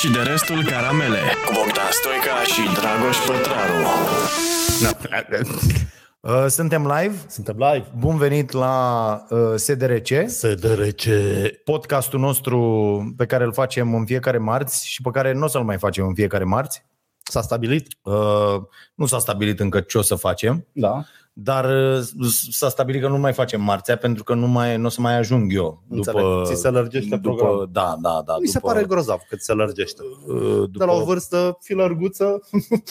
și de restul caramele cu Bogdan Stoica și Dragoș Pătraru. Uh, Suntem live. Suntem live. Bun venit la uh, SDRC, SDRC. podcastul nostru pe care îl facem în fiecare marți și pe care nu o să-l mai facem în fiecare marți. S-a stabilit? Uh, nu s-a stabilit încă ce o să facem, Da. Dar uh, s-a stabilit că nu mai facem marțea pentru că nu, mai, nu o să mai ajung eu. Înțeleg. Ți se lărgește după, programul. Da, da, da. Mi se după, pare grozav cât se lărgește. uh, De după la o vârstă filărguță.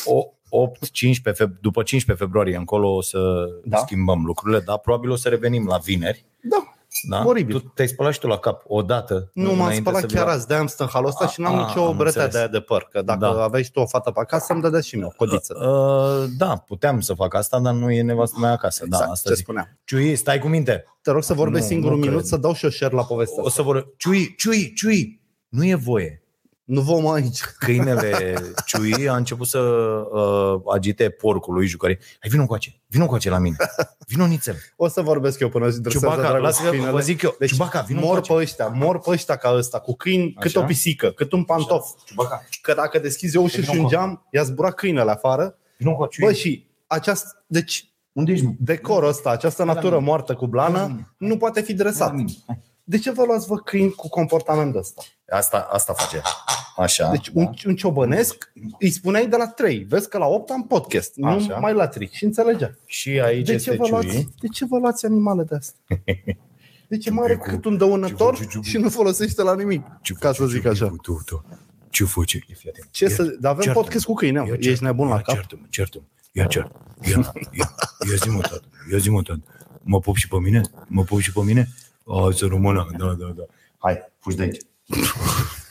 o- 8, 15 feb- după 15 februarie încolo o să Da. schimbăm lucrurile, dar probabil o să revenim la vineri. Da. Da? Oribil. Tu te-ai spălat și tu la cap odată. Nu m-am înainte spălat să chiar vii la- azi, de-aia am stat în halul ăsta și n-am A, nicio am bretea înțeles. de aia de păr. Că dacă Da. aveai și tu o fată pe acasă, îmi dădea și mie o codiță. Uh, da, puteam să fac asta, dar nu e nevastă mea acasă. da, Exact, asta ce zic. spuneam. Ciui, stai cu minte. Te rog să vorbești Nu, singur nu un minut, cred. să dau și eu share la povestea O asta. să vor... Ciui, ciui, ciui. Nu e voie. Nu vom aici. Câinele Ciui a început să uh, agite porcul lui jucării. Hai, vină coace, vină coace la mine. Vină nițel. O să vorbesc eu până își dresează Ciubaca, dragul lasă că câinele. vă zic eu. Deci Ciubaca, vină mor încoace. pe ăștia, mor pe ăștia ca ăsta, cu câini cât Așa? o pisică, cât un pantof. Ciubaca, Că dacă deschizi o ușă Vină și un încoace. geam, i-a zburat câinele afară. vină coace. Bă, și această, deci unde ești? mă? decorul ăsta, această la natură mine. moartă cu Hai la blană, mine. nu poate fi dresat. Hai. De ce vă luați vă câini cu comportamentul ăsta? Asta, asta face. Așa. Deci un, un ciobănesc îi spuneai de la 3, vezi că la 8 am podcast, nu Așa. mai la 3 și înțelegea. Și aici De este ce, vă Ciui. luați, de ce vă luați animale de astea? Deci e mare cât un dăunător Ciubu, ciubu. și nu folosește la nimic, ca să zic așa. Tu, tu. Ce face? Fii atent. Ce să, dar avem Ceartă-mă. podcast cu câine, mă. Ia ești ceartă-mă, nebun la ia cap? Ceartă-mă, ceartă-mă. Ia ceartă. Ia, ia, ia zi-mă, tată. Ia zi-mă, tată. Mă pup și pe mine? Mă pup și pe mine? A, să rămână. Da, da, da. Hai, fugi de aici.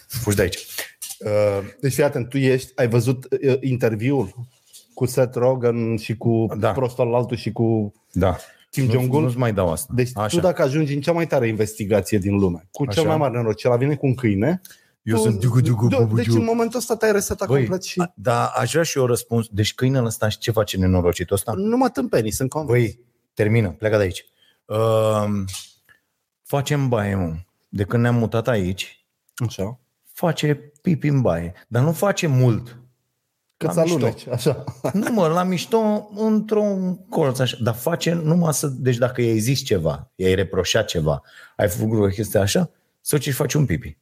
Fugi de aici. Uh, Deci fii atent, tu ești, ai văzut uh, interviul cu Seth Rogen și cu Da. prostul altul și cu Da. Kim Nu- Jong-un? Nu-ți mai dau asta. Deci Așa. tu dacă ajungi în cea mai tare investigație din lume, cu cel Așa. mai mare noroc, la vine cu un câine, Eu tu- sunt dugu dugu Da, bubu Deci în momentul ăsta te-ai resetat Băi, complet și a- da, aș vrea și eu răspuns. Deci câinele ăsta și ce face nenorocitul ăsta? nu mă tâmpenii, sunt convins. Băi, termină, pleacă de aici. Uh, facem baie, mă. De când ne-am mutat aici, Așa. face pipi în baie. Dar nu face mult. Cât La să mișto. aluneci, așa. Nu mă, la mișto, într-un colț așa. Dar face numai să... Deci dacă i-ai zis ceva, i-ai reproșat ceva, ai făcut o chestie așa, să ce faci un pipi.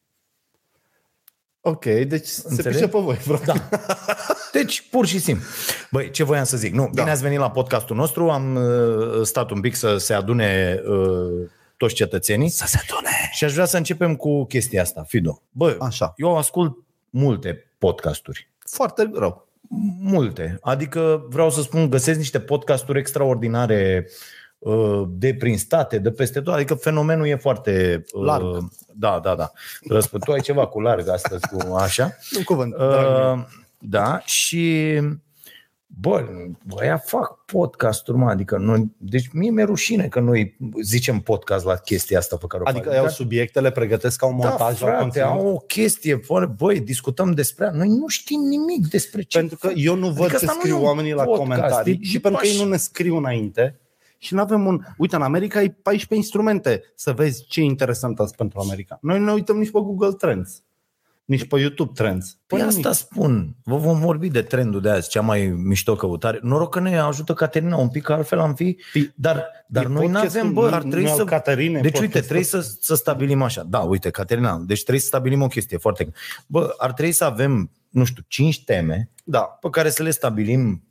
Ok, deci se Înțelegi? pișe pe voi, frate. Da. Deci, pur și simplu. Băi, ce voiam să zic? Nu, bine Da. ați venit la podcastul nostru. Am uh, stat un pic să se adune uh, toți cetățenii. Să se adune. Și aș vrea să începem cu chestia asta, Fido. Bă, Așa. eu ascult multe podcasturi. Foarte rău. Multe. Adică vreau să spun, găsesc niște podcasturi extraordinare uh, de prin state, de peste tot. Adică fenomenul e foarte... uh, Larg. Da, da, da. Răspund, tu ai ceva cu larg astăzi, cu așa. Un cuvânt. dragul meu. Uh, da, și bă, băia fac podcasturi, mă, adică noi, deci mie mi-e rușine că noi zicem podcast la chestia asta pe care o Adică fac. iau subiectele, pregătesc ca un da, montaj la frate, conținut. au o chestie, fără, băi, discutăm despre ea. Noi nu știm nimic despre ce. Pentru că eu nu văd Adică ce asta nu scriu e un oamenii la podcast, comentarii e- și e pentru că ei pași. nu ne scriu înainte și nu avem un... Uite, în America ai 14 instrumente să vezi ce e interesant azi pentru America. Noi nu ne uităm nici pe Google Trends, nici pe YouTube Trends. Păi nimic. asta spun. Vă vom vorbi de trendul de azi, cea mai mișto căutare. Noroc că ne ajută Caterina un pic, că altfel am fi... Păi, Dar, dar e noi nu podcastul avem, bă, ar nu- trebui nu al să... Caterine, Deci uite, podcastul. trebuie să, să stabilim așa. Da, uite, Caterina, deci trebuie să stabilim o chestie foarte... Bă, ar trebui să avem, nu știu, cinci teme Da. pe care să le stabilim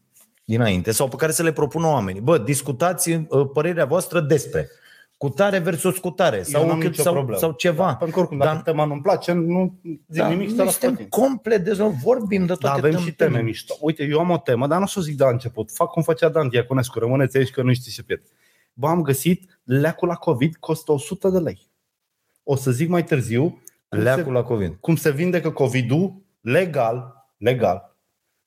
dinainte sau pe care să le propună oamenii. Bă, discutați uh, părerea voastră despre cutare versus cutare Eu sau, n-am cât- nicio sau, problemă. sau ceva. Pentru că oricum, dacă Dar- tema nu-mi place, nu zic da, nimic și te noi las pe suntem tine. complet dezvoltați, vorbim de toate Da, avem și teme teme. mișto. Uite, eu am o temă, dar nu o să o zic de la început. Fac cum făcea Dan Diaconescu, rămâneți aici că nu știți ce pierd. Bă, am găsit leacul la COVID, costă 100 de lei. O să zic mai târziu cum, Leacul se, la COVID. cum se vindecă COVID-ul legal, legal,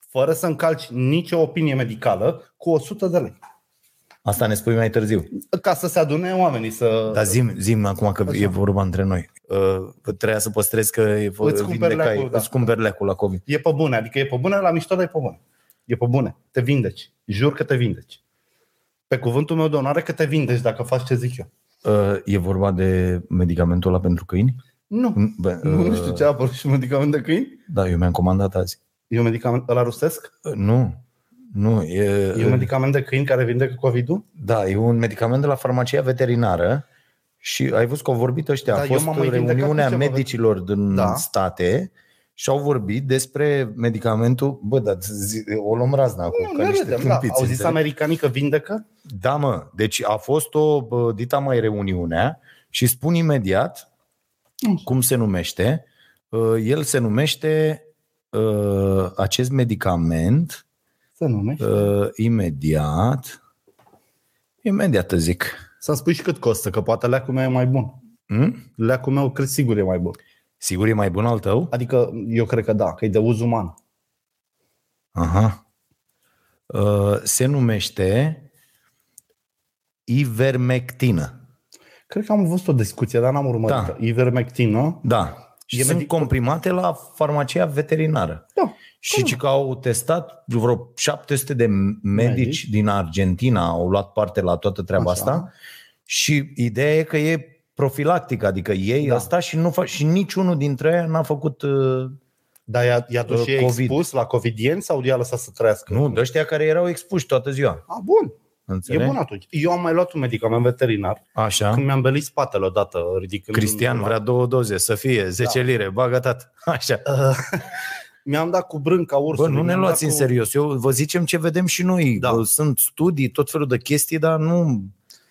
fără să încalci nicio opinie medicală, cu 100 de lei. Asta ne spui mai târziu. Ca să se adune oamenii să... Dar zim, zim acum că Așa. e vorba între noi. Uh, trebuia să păstrezi că e Îți cumperi vindecai, leacul, da. îți cumperi leacul la COVID. E pe bune, adică e pe bune, la mișto, dar e pe bune. E pe bune. Te vindeci. Jur că te vindeci. Pe cuvântul meu de onoare că te vindeci dacă faci ce zic eu. Uh, e vorba de medicamentul ăla pentru câini? Nu. Bă, Nu, nu uh, știu ce a apărut și medicament de câini. Da, eu mi-am comandat azi. E un medicament ăla rusesc? Uh, Nu, nu, e, E un medicament de câini care vindecă COVID-ul? da, e un medicament de la farmacia veterinară și ai văzut că au vorbit ăștia. Da, a eu fost m-am mai vindecat reuniunea cu ceva. medicilor din Da. state și au vorbit despre medicamentul, bă, dar zi- o luăm razna acum. Nu, ca ne niște râdem, da. tâmpiți, Au zis înțelegi? americanii că vindecă? Da, mă. Deci a fost o bă, dita mai reuniunea și spun imediat Mm. cum se numește. Uh, El se numește uh, acest medicament Să numești. uh, imediat. Imediat te zic. Să spui și cât costă, că poate leacul meu e mai bun. Hmm? Leacul meu, cred sigur, e mai bun. Sigur e mai bun al tău? Adică, eu cred că da, că e de uz uman. Aha. Uh, Se numește ivermectină. Cred că am văzut o discuție, dar n-am urmărit. Da. Da. Ivermectină. Da. Și E sunt medic- comprimate la farmacia veterinară. Da. Și ci că au testat vreo 700 de medici Medici. din Argentina, au luat parte la toată treaba Așa. asta și ideea e că e profilactic, adică ei Da. asta și, nu fa- și niciunul dintre ei n-a făcut, uh, Dar i-a, i-a dus Uh, și e COVID. expus la covidieni sau i-a lăsat să trăiască? nu, de ăștia care erau expuși toată ziua. A, bun. Înțelegi? E bun atunci. Eu am mai luat un medicament veterinar Așa. când mi-am belit spatele odată ridicând... Cristian un- vrea două doze, să fie 10 lire, bagă tat. Așa. Uh, mi-am dat cu brânca Bă, ursului. nu ne mi-am luați dat în cu... serios. Eu vă zicem ce vedem și noi. Da. Bă, Sunt studii, tot felul de chestii, dar nu...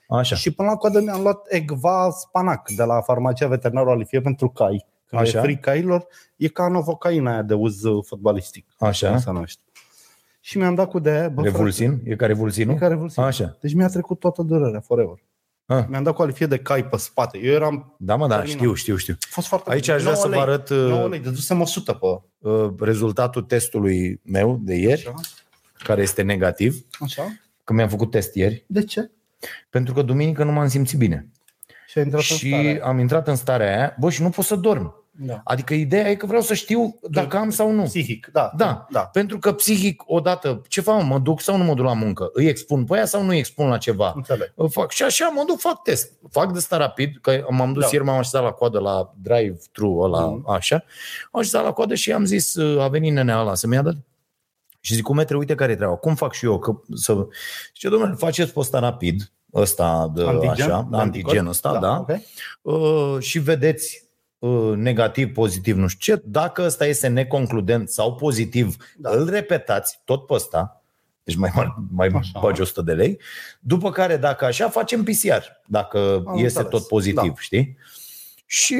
Așa. Și până la coadă mi-am luat Egva Spanac de la farmacia veterinară Alifie pentru cai. Când Așa. e fric cailor, e ca novocaina aia de uz uh, fotbalistic. Așa. Cum se numește. Și mi-am dat cu de aia, bă, Revulsin? E ca revulsinul? frate, e ca revulsin. Așa. Deci mi-a trecut toată durerea, forever. Ah. Mi-am dat cu alifie de cai pe spate. Eu eram... Da, mă, da, Terminat. știu, știu, știu. A fost foarte Aici aș vrea 9 să vă lei. arăt 9 uh, lei, dădusem 100 pe... uh, rezultatul testului meu de ieri, Așa. care este negativ, Așa. că mi-am făcut test ieri, De ce? pentru că duminică nu m-am simțit bine. Și a intrat în Și stare. am intrat în starea aia, bă, și nu pot să dorm. Da. Adică ideea e că vreau să știu dacă am sau nu. Psihic, da. Da, da. pentru că psihic, odată, ce fac, mă duc sau nu mă duc la muncă? Îi expun pe aia sau nu îi expun la ceva? Înțeleg. Îl fac. Și așa mă duc, fac test. Fac de asta rapid, că m-am dus Da. da. ieri, m-am așezat la coadă la drive-thru ăla, Mhm. mm. așa. Am așezat la coadă și am zis, uh, a venit nenea ăla să-mi ia de și zic, cum metre, uite care e treaba. Cum fac și eu? Că, să... Zice, domnule, faceți pe ăsta rapid, ăsta de Antigen? așa, De antigen ăsta, da, ok. uh, și vedeți uh, negativ, pozitiv, nu știu ce. Dacă ăsta este neconcludent sau pozitiv, Da. da. îl repetați tot pe ăsta, deci mai, mai Așa. bagi 100 de lei, după care dacă așa facem PCR, dacă Am este înțeles. tot pozitiv, Da. știi? Și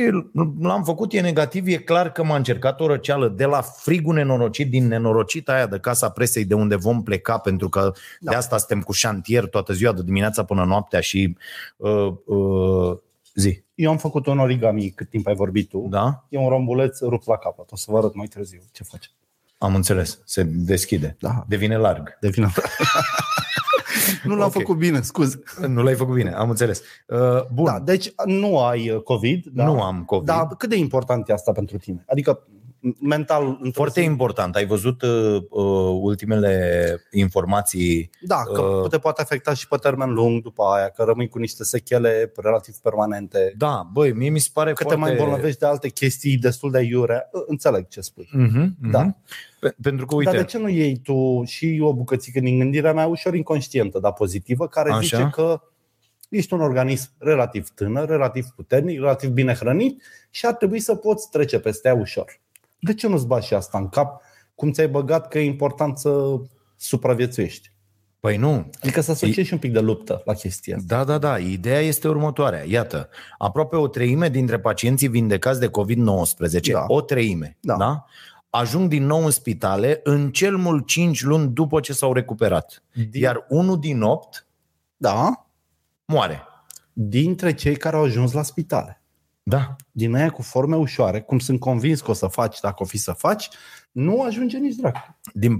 l-am făcut, e negativ, e clar că m-a încercat o răceală de la frigul nenorocit, din nenorocita aia de casa presei de unde vom pleca, pentru că Da. da. de asta suntem cu șantier toată ziua, de dimineața până noaptea și uh, uh, zi. Eu am făcut un origami cât timp ai vorbit tu. Da? E un rombuleț rupt la capăt. O să vă arăt mai târziu ce face. Am înțeles. Se deschide. Da. Devine larg. Devine. nu l-am Ok. făcut bine, scuze. Nu l-ai făcut bine, am înțeles. Uh, bun, Da, deci nu ai uh, COVID. Da? nu am COVID. Dar cât de important e asta pentru tine? Adică m- mental... într-o Foarte zi- important. Ai văzut uh, uh, ultimele informații? Da, că Uh, te poate afecta și pe termen lung după aia, că rămâi cu niște sechele relativ permanente, Da, băi, mie mi se pare că foarte... te mai îmbolnăvești de alte chestii destul de iurea. Înțeleg ce spui. Uh-huh, uh-huh. Da. Pe- pentru că, Uite. uite, Dar de ce nu iei tu și o bucățică din gândirea mea ușor inconștientă, dar pozitivă, care Așa. zice că ești un organism relativ tânăr, relativ puternic, relativ bine hrănit și ar trebui să poți trece peste ea ușor. De ce nu-ți bagi și asta în cap? Cum ți-ai băgat că e important să supraviețuiești? păi nu, Adică să asociezi și un pic de luptă la chestia asta. Da, da, da. Ideea este următoarea. Iată, aproape o treime dintre pacienții vindecați de COVID-19, Da. o treime, Da. da. ajung din nou în spitale în cel mult 5 luni după ce s-au recuperat. Din- Iar unul din opt Da, moare. dintre cei care au ajuns la spitale. Da. Din aia cu forme ușoare, cum sunt convins că o să faci dacă o fi să faci, nu ajunge nici dracu. Din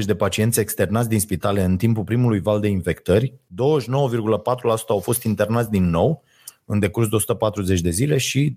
47.780 de pacienți externați din spitale în timpul primului val de infectări, 29,4% au fost internați din nou în decurs de 140 de zile și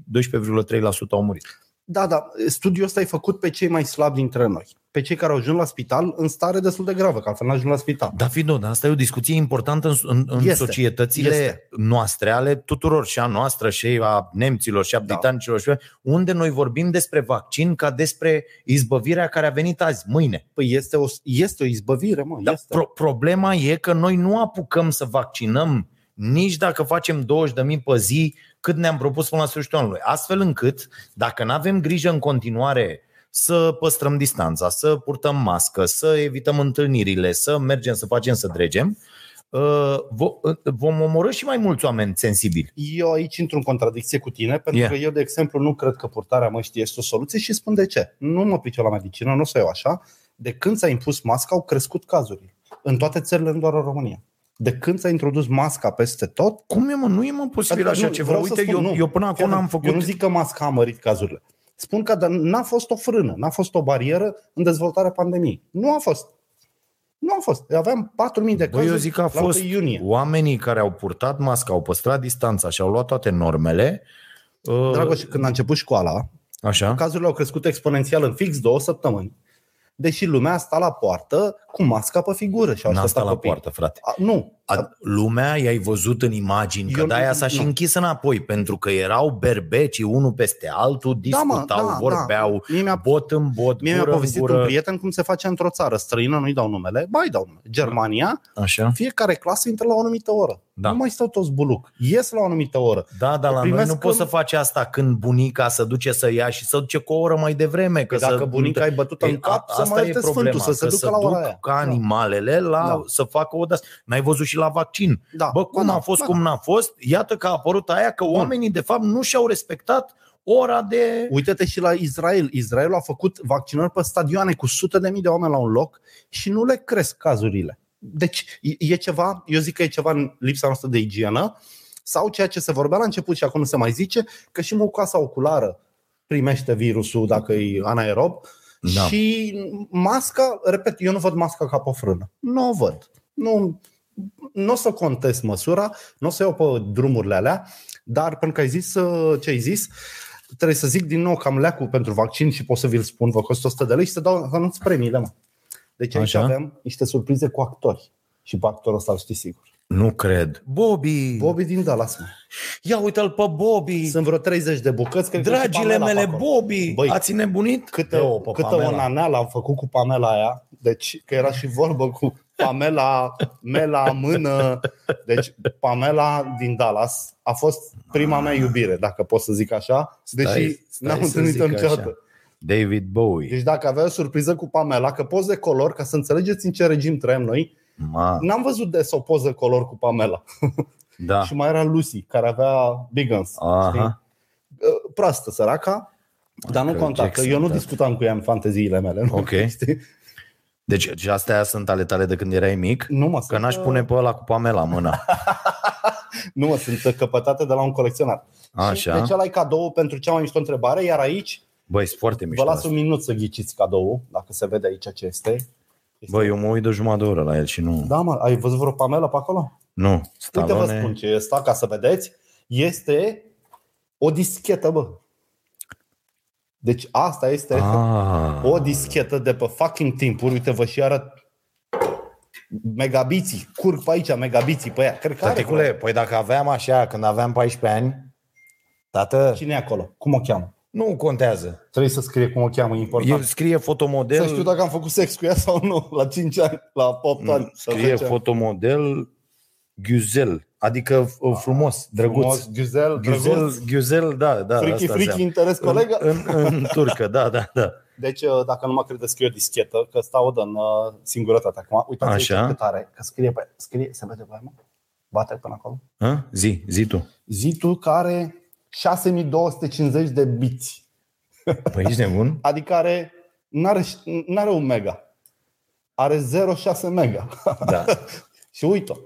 12,3% au murit. Da, da, studiul ăsta e făcut pe cei mai slabi dintre noi. Pe cei care au ajuns la spital în stare destul de gravă, că altfel n-au ajuns la spital. Da, Fido, dar asta e o discuție importantă în, în, în Este. societățile Este. noastre, ale tuturor, și a noastră, și a nemților, și a Da. britanicilor, și unde noi vorbim despre vaccin ca despre izbăvirea care a venit azi, mâine. Păi este o, este o izbăvire, mă, Dar este. pro- problema e că noi nu apucăm să vaccinăm nici dacă facem 20.000 pe zi cât ne-am propus până la sfârșitul anului. Astfel încât, dacă nu avem grijă în continuare să păstrăm distanța, să purtăm mască, să evităm întâlnirile, să mergem, să facem, să dregem, uh, vo- uh, vom omorâ și mai mulți oameni sensibili. Eu aici intru în contradicție cu tine, pentru Yeah. că eu, de exemplu, nu cred că purtarea măștii este o soluție și spun de ce. Nu mă pricep la medicină, nu o să iau așa. De când s-a impus masca, au crescut cazurile. În toate țările, nu doar în România. De când s-a introdus masca peste tot, Cum e, mă? Nu e, mă, posibil Adică așa nu, ceva. vreau să Uite, spun, eu, nu. eu până acum Fii n-am atent, făcut... Eu nu zic că masca a mărit cazurile. Spun că dar n-a fost o frână, n-a fost o barieră în dezvoltarea pandemiei. Nu a fost. Nu a fost. Aveam 4.000 de Bă, cazuri eu zic că a la fost 1 iunie. oamenii care au purtat masca, au păstrat distanța și au luat toate normele. uh, Dragoș, când a început școala, Așa? cazurile au crescut exponențial în fix două săptămâni. Deși lumea sta la poartă cu masca pe figură și au N-a așteptat stat la copiii. poartă, frate. A, nu. A, lumea i-ai văzut în imagini, că Eu de-aia nu- s-a și nu. închis înapoi, pentru că erau berbeci unul peste altul, Da, mă, discutau, da, vorbeau, da. Mie mi-a- bot în bot, Mie mi-a gură în povestit gură. un prieten cum se face într-o țară străină, nu-i dau numele, ba îi dau numele. Germania, Așa? fiecare clasă intră la o anumită oră. Da. Nu mai stau toți buluc. Ies la o anumită oră. Da, dar la noi Primesc nu în- poți să faci asta când bunica se duce să ia și să duce cu o oră mai devreme. Că Că dacă să, bunica ai bătut în Ei, cap, a- să asta mai e ierte problema, Sfântul, să se că ducă la ora duc aia. ca animalele la, Da. să facă o de N-ai văzut și la vaccin. Da. Bă, cum Ba a da, fost, ba cum da. n-a fost, iată că a apărut aia că oamenii de fapt nu și-au respectat ora de... Uite-te și la Israel. Israel a făcut vaccinări pe stadioane cu sute de mii de oameni la un loc și nu le cresc cazurile. Deci e- e ceva, eu zic că e ceva în lipsa noastră de igienă sau ceea ce se vorbea la început și acum nu se mai zice, că și mucoasa oculară primește virusul dacă e anaerob Da. și masca, repet, eu nu văd masca ca pe o frână. Nu o văd. Nu, nu o să contest măsura, nu o să iau pe drumurile alea, dar pentru că ai zis uh, ce ai zis, trebuie să zic din nou că am leacul pentru vaccin și pot să vi-l spun, vă costă 100 de lei și să dau să anunț premiile, mă. Deci aici Așa. avem niște surprize cu actori. Și pe actorul ăsta îl știi sigur. Nu cred. Bobby! Bobby din Dallas, mă. Ia uite-l pe Bobby! Sunt vreo 30 de bucăți. cred că și Dragile Pamela pe mele, acolo. Bobby! Băi, Ați nebunit? Câte, Dă-o pe câtă Pamela. o naneală am făcut cu Pamela aia, deci că era și vorbă cu Pamela, Mela, mână. Deci Pamela din Dallas a fost prima mea iubire, dacă pot să zic așa, deși stai n-am să întâlnit-o zic niciodată. așa. David Bowie. Deci dacă avea o surpriză cu Pamela, că poze de color, ca să înțelegeți în ce regim trăim noi, Ma, n-am văzut des o poză color cu Pamela. da. Și mai era Lucy, care avea Big Guns. știi? Aha. Proastă, săraca, dar nu Michael conta, că Jackson, eu nu da. discutam cu ea în fanteziile mele. Nu? Ok. Știi? Deci și astea sunt ale tale de când erai mic? Nu mă, Că sunt, n-aș pune pe ăla cu Pamela mâna. Nu mă, sunt căpătate de la un colecționar. Și Așa. Deci ăla e cadou pentru cea mai mișto întrebare, iar aici Băi, sunt foarte vă mișto. las asta. un minut să ghiciți cadou, dacă se vede aici ce este. este... Băi, eu mă uit de jumătate de oră la el și nu... Da, mă, ai văzut vreo Pamela pe acolo? Nu, Uite, vă spun Stallone... ce este, ca să vedeți. Este o dischetă, bă. Deci asta este Ah, o dischetă de pe fucking timpuri. Uite, vă și arăt megabiții. Curg pe aici megabiții pe ea. Cred că are Tăticule, vreo- păi dacă aveam așa, când aveam 14 ani, tată, Cine e acolo? Cum o cheamă? nu contează. Trebuie să scrie cum o cheamă, e important. El scrie fotomodel, Să știu dacă am făcut sex cu ea sau nu, la 5 ani, la 8 ani. sau scrie 10 ani. fotomodel Guzel, adică f- frumos, drăguț. Frumos, Güzel, Ghiuzel, drăguț, Ghiuzel, da, da. frichi, asta frichi, înseamnă. interes, colegă. În, în, în turcă, da, da, da. Deci, uh, dacă nu mă credeți, scrie o dischetă, că stau în uh, singurătate acum. Uitați Așa. aici cât are, că scrie pe scrie, se vede pe aia, mă? Bate până acolo. Hă? Zi, zi tu. Zitul care 6250 de biți. Păi ești nebun? Adică are, n-are, n-are un mega. Are 0,6 mega. Da. și uită.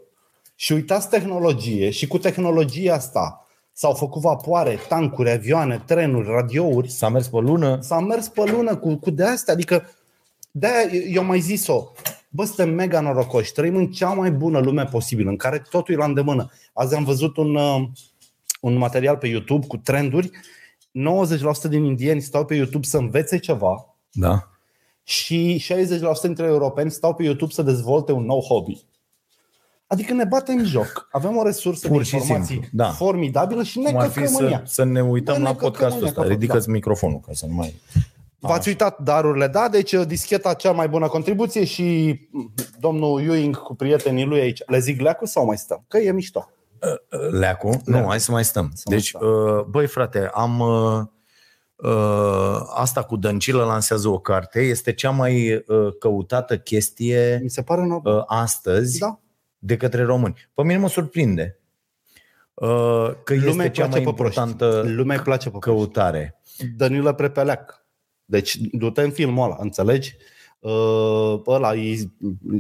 Și uitați tehnologie și cu tehnologia asta s-au făcut vapoare, tancuri, avioane, trenuri, radiouri. S-a mers pe lună. S-a mers pe lună cu, cu de astea. Adică de eu mai zis-o. Bă, suntem mega norocoși. Trăim în cea mai bună lume posibilă, în care totul e la îndemână. Azi am văzut un, uh, un material pe YouTube cu trenduri. 90% din indieni stau pe YouTube să învețe ceva Da. și 60% dintre europeni stau pe YouTube să dezvolte un nou hobby. Adică ne batem joc. Avem o resursă Pur de și informații simplu, da. formidabilă și ne Cum ar fi căcăm în să, ea. să ne uităm Bă, la ne căcăm podcastul în ea ăsta. acolo, Ridică-ți microfonul ca să nu mai... V-ați uitat darurile, da? Deci discheta cea mai bună contribuție și domnul Ewing cu prietenii lui aici. Le zic leacu sau mai stăm? Că e mișto. Leacu? Nu, hai să mai stăm. Să mai deci, stăm. uh, băi frate, am... uh, uh, Asta cu Dăncilă lansează o carte. Este cea mai uh, căutată chestie Mi se pare normal. uh, astăzi Da. De către români. Pe mine mă surprinde uh, că Lumea este îi cea place mai pe proști. importantă Lumea îi place pe proști. căutare. Danilă Prepeleac. Deci du-te în filmul ăla, înțelegi? Uh, ăla e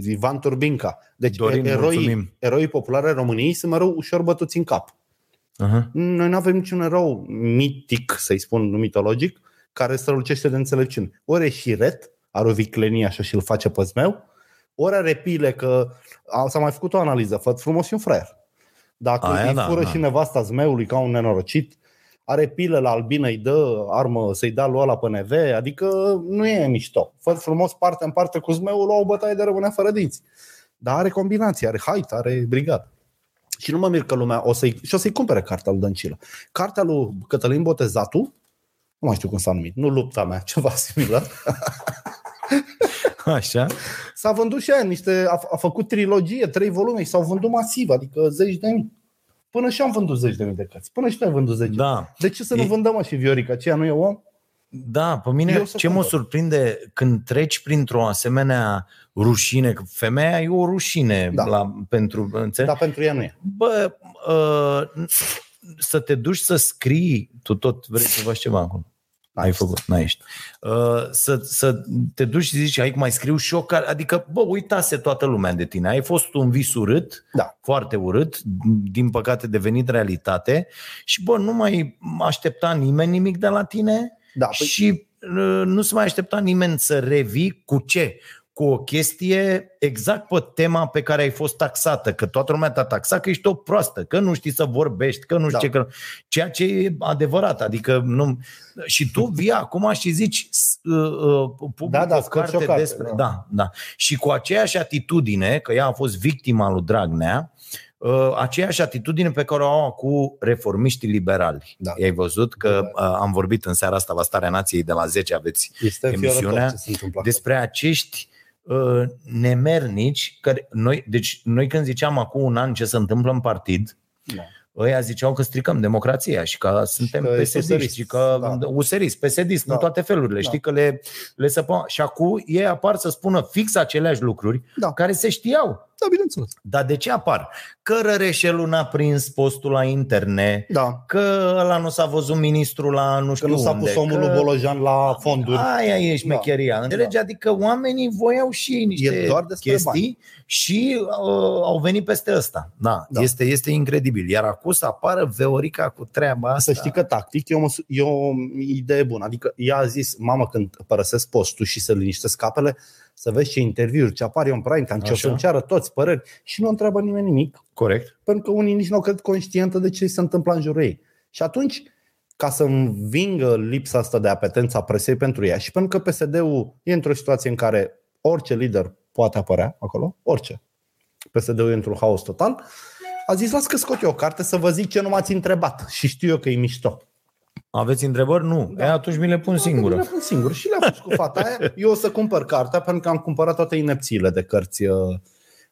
Ivan Turbinca. Deci Dorin, eroii, mulțumim. eroii populare ai României sunt mereu ușor bătuți în cap. Uh-huh. Noi nu avem niciun erou mitic, să-i spun, nu mitologic, care strălucește de înțelepciune. Ori e șiret, are o viclenie așa și îl face pe zmeu, ori are pile că a, s-a mai făcut o analiză, fă frumos și un fraier. Dacă Aia îi da, fură da. și nevasta zmeului ca un nenorocit, are pile la albină, îi dă armă să-i dea lui ăla pe NV, adică nu e mișto. Fă frumos parte în parte cu zmeul, lua o bătaie de rămâne fără dinți. Dar are combinații, are height, are brigadă. Și nu mă mir că lumea o să-i, și o să-i cumpere cartea lui Dăncilă. Cartea lui Cătălin Botezatu, nu mai știu cum s-a numit, nu lupta mea, ceva similar, Așa. s-a vândut și aia niște, a, a făcut trilogie, trei volume și s-au vândut masiv, adică zeci de mii. Până și am vândut zeci de mii de cărți. Până și noi am vândut zeci. Da. De ce să nu E- vândăm mă, și Viorica? Aceea nu e om? Da, pe mine Eu să ce mă cumpăr. surprinde când treci printr-o asemenea rușine, că femeia e o rușine Da. la, pentru, înțelegi? Dar pentru ea nu e. Bă, uh, să te duci să scrii, tu tot vrei să faci ceva acolo. Ai făcut, n-ai ești. Uh, să, să te duci și zici, hai mai scriu și eu, care, adică, bă, uitase toată lumea de tine. Ai fost un vis urât, Da. foarte urât, din păcate devenit realitate și, bă, nu mai aștepta nimeni nimic de la tine Da, păi, și uh, nu se mai aștepta nimeni să revii cu ce? Cu o chestie exact pe tema pe care ai fost taxată, că toată lumea te-a taxat că ești o proastă, că nu știi să vorbești, că nu Da. știi că... Ceea ce e adevărat, adică nu... Și tu vii acum și zici s- uh, uh, public Da, da, o scot și o carte carte, despre... da. Da, da. Și cu aceeași atitudine, că ea a fost victima lui Dragnea, uh, aceeași atitudine pe care o au cu reformiștii liberali. Da. I-ai văzut că uh, am vorbit în seara asta la Starea Nației de la 10, aveți este emisiunea înfiorător ce se întâmplă acolo. despre acești uh, nemernici, care noi, deci noi când ziceam acum un an ce se întâmplă în partid, Da. ăia ziceau că stricăm democrația și că suntem că ești psd userist, și că da. da. userist, psd Da. în toate felurile, Da. știi că le, le săpăm. Și acum ei apar să spună fix aceleași lucruri Da. care se știau. Da, bineînțeles. Dar de ce apar? Că Răreșelul n-a prins postul la interne, Da. că ăla nu s-a văzut ministrul la nu Că știu nu s-a unde, pus omul că... lui Bolojan la fonduri. Aia e Da. șmecheria. Înțelegi? Adică oamenii voiau și ei niște E doar despre chestii și uh, au venit peste ăsta. Da, Da. da. Este, este incredibil. Iar acum să apară Veorica cu treaba asta. Să știi că tactic e o, măs- e o idee bună. Adică ea a zis, mamă, când părăsesc postul și să liniștesc capele, să vezi ce interviuri, ce apare în prime time, ce o Așa. să-mi ceară toți păreri și nu întreabă nimeni nimic, Corect. pentru că unii nici nu au cred conștientă de ce se întâmplă în jurul ei. Și atunci, ca să învingă lipsa asta de apetență a presei pentru ea și pentru că PSD-ul e într-o situație în care orice lider poate apărea acolo, orice. PSD-ul e într-un haos total, a zis, las că scot eu o carte să vă zic ce nu m-ați întrebat și știu eu că e mișto. Aveți întrebări? Nu. Da. E, atunci mi le pun Le singură. pun singur și le-a pus cu fata aia. Eu o să cumpăr cartea pentru că am cumpărat toate inepțiile de cărți. uh,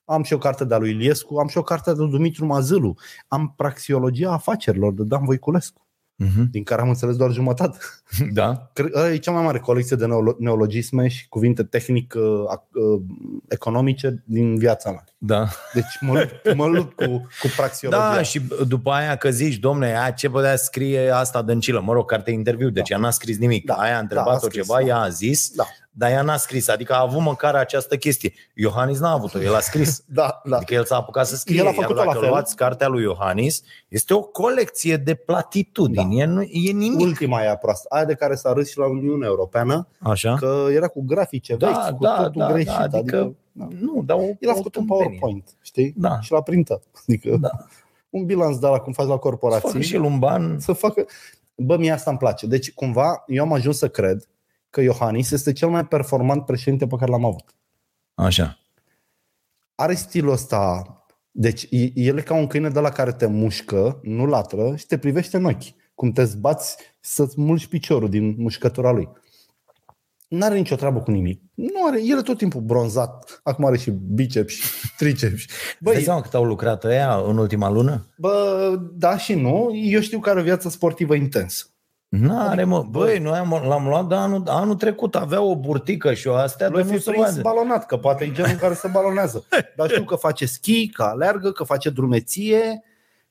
Am și o carte de-a lui Iliescu, am și o carte de Dumitru Mazâlu, am Praxiologia afacerilor de Dan Voiculescu, Mhm. din care am înțeles doar jumătate. Da. Cred- ăla E cea mai mare colecție de neolo- neologisme și cuvinte tehnic uh, ac- uh, economice din viața mea. Da. Deci mă lupt, mă lupt cu, cu praxiologia. Da, și după aia că zici, domne, a, ce putea scrie asta Dăncilă? Mă rog, carte interviu, deci Da. ea n-a scris nimic. Da, Aia a da, a întrebat-o scris, ceva, da. ea a zis, Da. Dar ea n-a scris. Adică a avut măcar această chestie. Iohannis n-a avut-o, el a scris. Da, da. Adică el s-a apucat să scrie. El a Iar făcut-o la dacă fel. luați cartea lui Iohannis, este o colecție de platitudini. Da. E, nu- e nimic. Ultima e proastă, aia de care s-a râs și la Uniunea Europeană, Așa? că era cu grafice vechi, Da, cu da, totul da, greșit. da, adică, da. nu, dar o, El a o făcut un tâmpenie. PowerPoint, știi? Da. Și l-a printat. Adică Da. un bilanț de la cum faci la Să facă corporații. și el un ban. Să facă... Bă, mie asta îmi place. Deci, cumva, eu am ajuns să cred că Iohannis este cel mai performant președinte pe care l-am avut. Așa. Are stilul ăsta, deci e- el e ca un câine de la care te mușcă, nu latră și te privește în ochi. Cum te zbați să-ți mulci piciorul din mușcătura lui. Nu are nicio treabă cu nimic. Nu are, el e tot timpul bronzat. Acum are și biceps și triceps. Băi, Băi, seama cât au lucrat ăia în ultima lună? bă, da și nu. Eu știu că are o viață sportivă intensă. N-are, mă. Adică, Băi, noi am, l-am luat de anul, anul trecut, avea o burtică și o astea, Lui dar fi nu se prins vadă. balonat, că poate e genul care se balonează. Dar știu că face schi, că alergă, că face drumeție,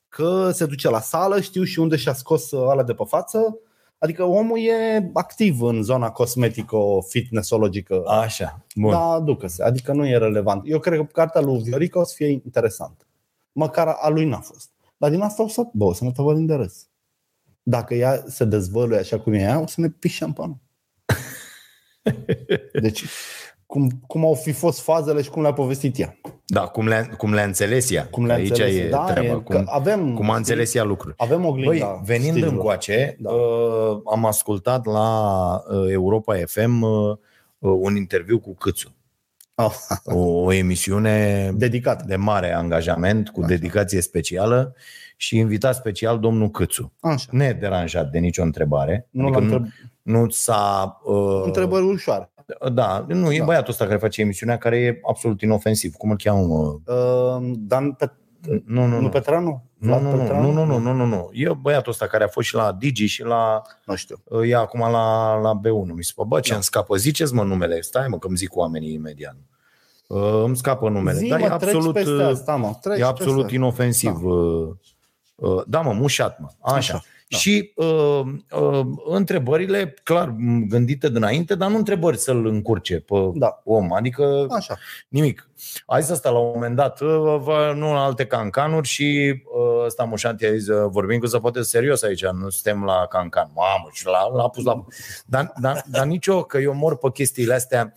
că se duce la sală, știu și unde și-a scos ala de pe față. Adică omul e activ în zona cosmetico-fitnessologică. Așa, bun. Da, ducă-se. Adică nu e relevant. Eu cred că cartea lui Viorica o să fie interesantă. Măcar a lui n-a fost. Dar din asta o să, bă, o să ne tăvălim de râs. Dacă ea se dezvăluie așa cum e ea, o să ne pișăm pe anul. Deci, cum, cum au fi fost fazele și cum le-a povestit ea. Da, cum le-a, cum le-a înțeles ea. Cum le-a Aici înțeles. e da, treaba. e, cum, că avem, cum a înțeles ea lucruri. Avem oglinda Băi, venind stilului. încoace, Da. uh, am ascultat la uh, Europa FM uh, uh, un interviu cu Câțu. Ah, O, o emisiune dedicat. de mare angajament, cu Așa. dedicație specială și invitat special domnul Câțu. Așa. Nederanjat de nicio întrebare. Nu adică l-am nu, întreb... nu s-a... Uh, întrebări ușoare. Da, nu, e Da. băiatul ăsta care face emisiunea, care e absolut inofensiv. Cum îl cheamă? Uh, Uh, Dan Pet... nu, nu, nu nu. Petranu? Nu, Vlad nu, nu, Petranu? nu, nu, nu, nu, nu. E băiatul ăsta care a fost și la Digi și la Nu știu. e acum la, la B1. Mi se spune, bă, ce Da. îmi scapă? Ziceți mă numele, stai mă că îmi zic oamenii imediat. Uh, îmi scapă numele, Zi, dar mă, e absolut, treci peste uh, asta, mă. Treci e absolut peste. inofensiv. Uh, uh, da, mă, mușat, mă. Așa. Așa, da. Și uh, uh, întrebările, clar, m, gândite dinainte, dar nu întrebări să-l încurce pe Da. om. Adică Așa. Nimic. A zis asta la un moment dat, "Uh, vă- nu în alte cancanuri și uh, ăsta mușant i-a zis, "Uh, vorbim că se poate serios aici, nu suntem la cancan. Mamă, și l-a, l-a pus la... Dar, dar, dar nicio, că eu mor pe chestiile astea.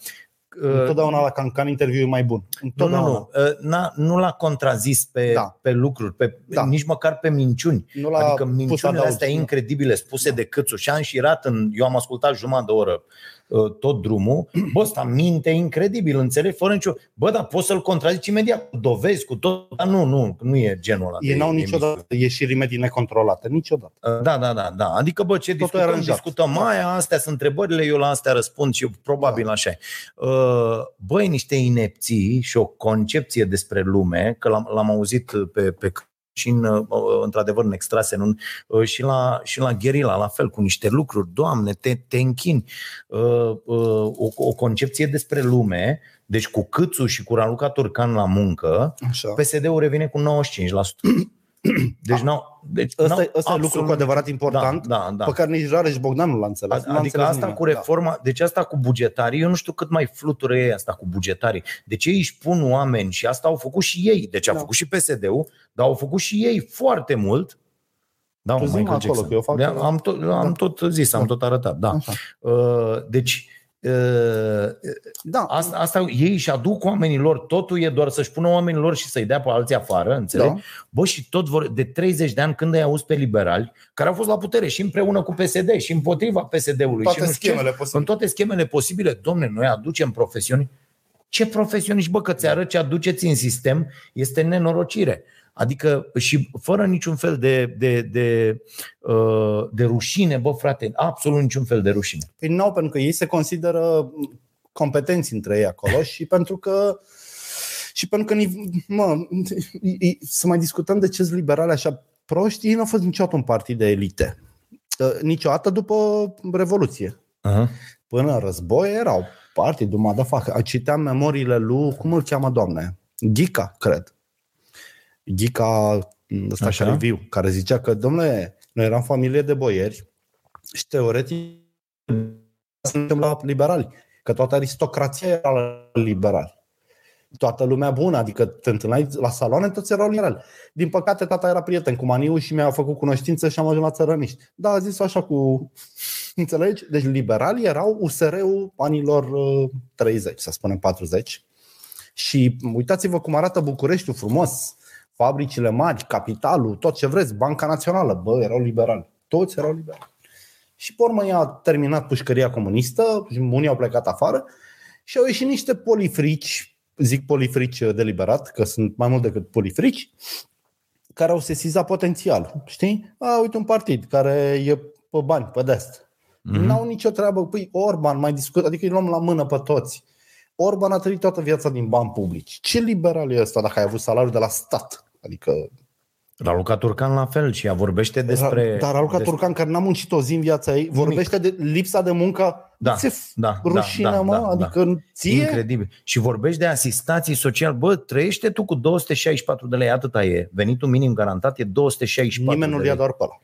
Uh, Întotdeauna la Cancan interviu e mai bun. nu, nu, Întotdeauna. nu. Uh, N-a, nu l-a contrazis pe, Da. pe lucruri, pe, Da. nici măcar pe minciuni. Nu l-a Adică pus minciunile adaugi. astea incredibile spuse Da. de Câțu și a înșirat în... Eu am ascultat jumătate de oră uh, tot drumul. Bă, ăsta minte incredibil, înțeleg, fără nicio... Bă, dar poți să-l contrazici imediat cu dovezi, cu tot. Dar nu, nu, nu e genul ăla. Ei de n-au emisiune. niciodată ieșiri medii necontrolate. Niciodată. Uh, Da, da, da, da. Adică, bă, ce Totul e discutăm, aranjat. discutăm aia, astea sunt întrebările, eu la astea răspund și probabil Da. așa e. Uh, Băi, niște inepții și o concepție despre lume, că l-am, l-am auzit pe, pe și în, uh, într-adevăr în extrase nu? Uh, și la, și la Gherila, la fel, cu niște lucruri, Doamne, te, te închini. Uh, uh, O, o concepție despre lume, deci cu Câțu și cu Raluca Turcan la muncă, Așa. PSD-ul revine cu 95%. Deci, n-au, deci Ăsta, n-au e- ăsta e lucru absolut cu adevărat important, da, da, da. pe care nici Rareș Bogdan nu l-a înțeles. Nu l-a Adică înțeles asta nimeni. cu reforma, deci asta cu bugetarii, eu nu știu cât mai flutură ei asta cu bugetarii. De ce își pun oameni și asta au făcut și ei. Deci a Da. făcut și PSD-ul, dar au făcut și ei foarte mult. Da, Tu mă, zi-mă Michael acolo, Jackson. că eu fac- Da, am, tot, am tot zis, am Da. tot arătat, da. Da. Așa. Uh, Deci uh, Da, asta, asta, ei își aduc oamenii lor, totul e doar să-și pună oamenii lor și să-i dea pe alții afară, înțelegi? Da. Bă, și tot vor, de 30 de ani când îi auzi pe liberali, care au fost la putere și împreună cu PSD și împotriva PSD-ului. toate și nu știu ce, schemele în posibile. toate schemele posibile, domne, noi aducem profesiuni. Ce profesioniști, bă, că ți arăt ce aduceți în sistem este nenorocire. Adică și fără niciun fel de, de, de, uh, de rușine, bă, frate, absolut niciun fel de rușine. Păi nu, pentru că ei se consideră competenți între ei acolo și pentru că și pentru că ni- mă, să mai discutăm de ce sunt liberali așa proști, ei nu au fost niciodată un partid de elite. Uh, Niciodată după Revoluție. Uh-huh. Până în război erau partidul motherfucker. Citeam memoriile lui, cum îl cheamă doamne? Ghica, cred. Ghica, ăsta Așa. care e viu, care zicea că, domnule, noi eram familie de boieri și teoretic suntem la liberali, că toată aristocrația era la liberali. Toată lumea bună, adică te întâlneai la saloane, toți erau liberali. Din păcate, tata era prieten cu Maniu și mi-a făcut cunoștință și am ajuns la țărăniști. Da, a zis așa cu... Înțelegi? Deci liberalii erau USR-ul anilor uh, 30, să spunem 40. Și uitați-vă cum arată Bucureștiul frumos, fabricile mari, capitalul, tot ce vreți, Banca Națională, bă, erau liberali. Toți erau liberali. Și pe urmă ea a terminat pușcăria comunistă, și unii au plecat afară și au ieșit niște polifrici, zic polifrici deliberat, că sunt mai mult decât polifrici, care au sesizat potențial. Știi? A, uite un partid care e pe bani, pe dest. Mm-hmm. N-au nicio treabă. Păi Orban mai discută, adică îi luăm la mână pe toți. Orban a trăit toată viața din bani publici. Ce liberal e ăsta dacă ai avut salariu de la stat? Adică Raluca Turcan la fel și ea vorbește despre... Dar Raluca despre... Turcan, care n-a muncit o zi în viața ei, vorbește de lipsa de muncă. Da, Ți-e da, rușine, da, mă? da, da, adică ție? Incredibil. Și vorbești de asistații social. Bă, trăiește tu cu 264 de lei, atâta e. Venitul minim garantat e 264 Nimeni nu-l de ia lei. doar pe ăla.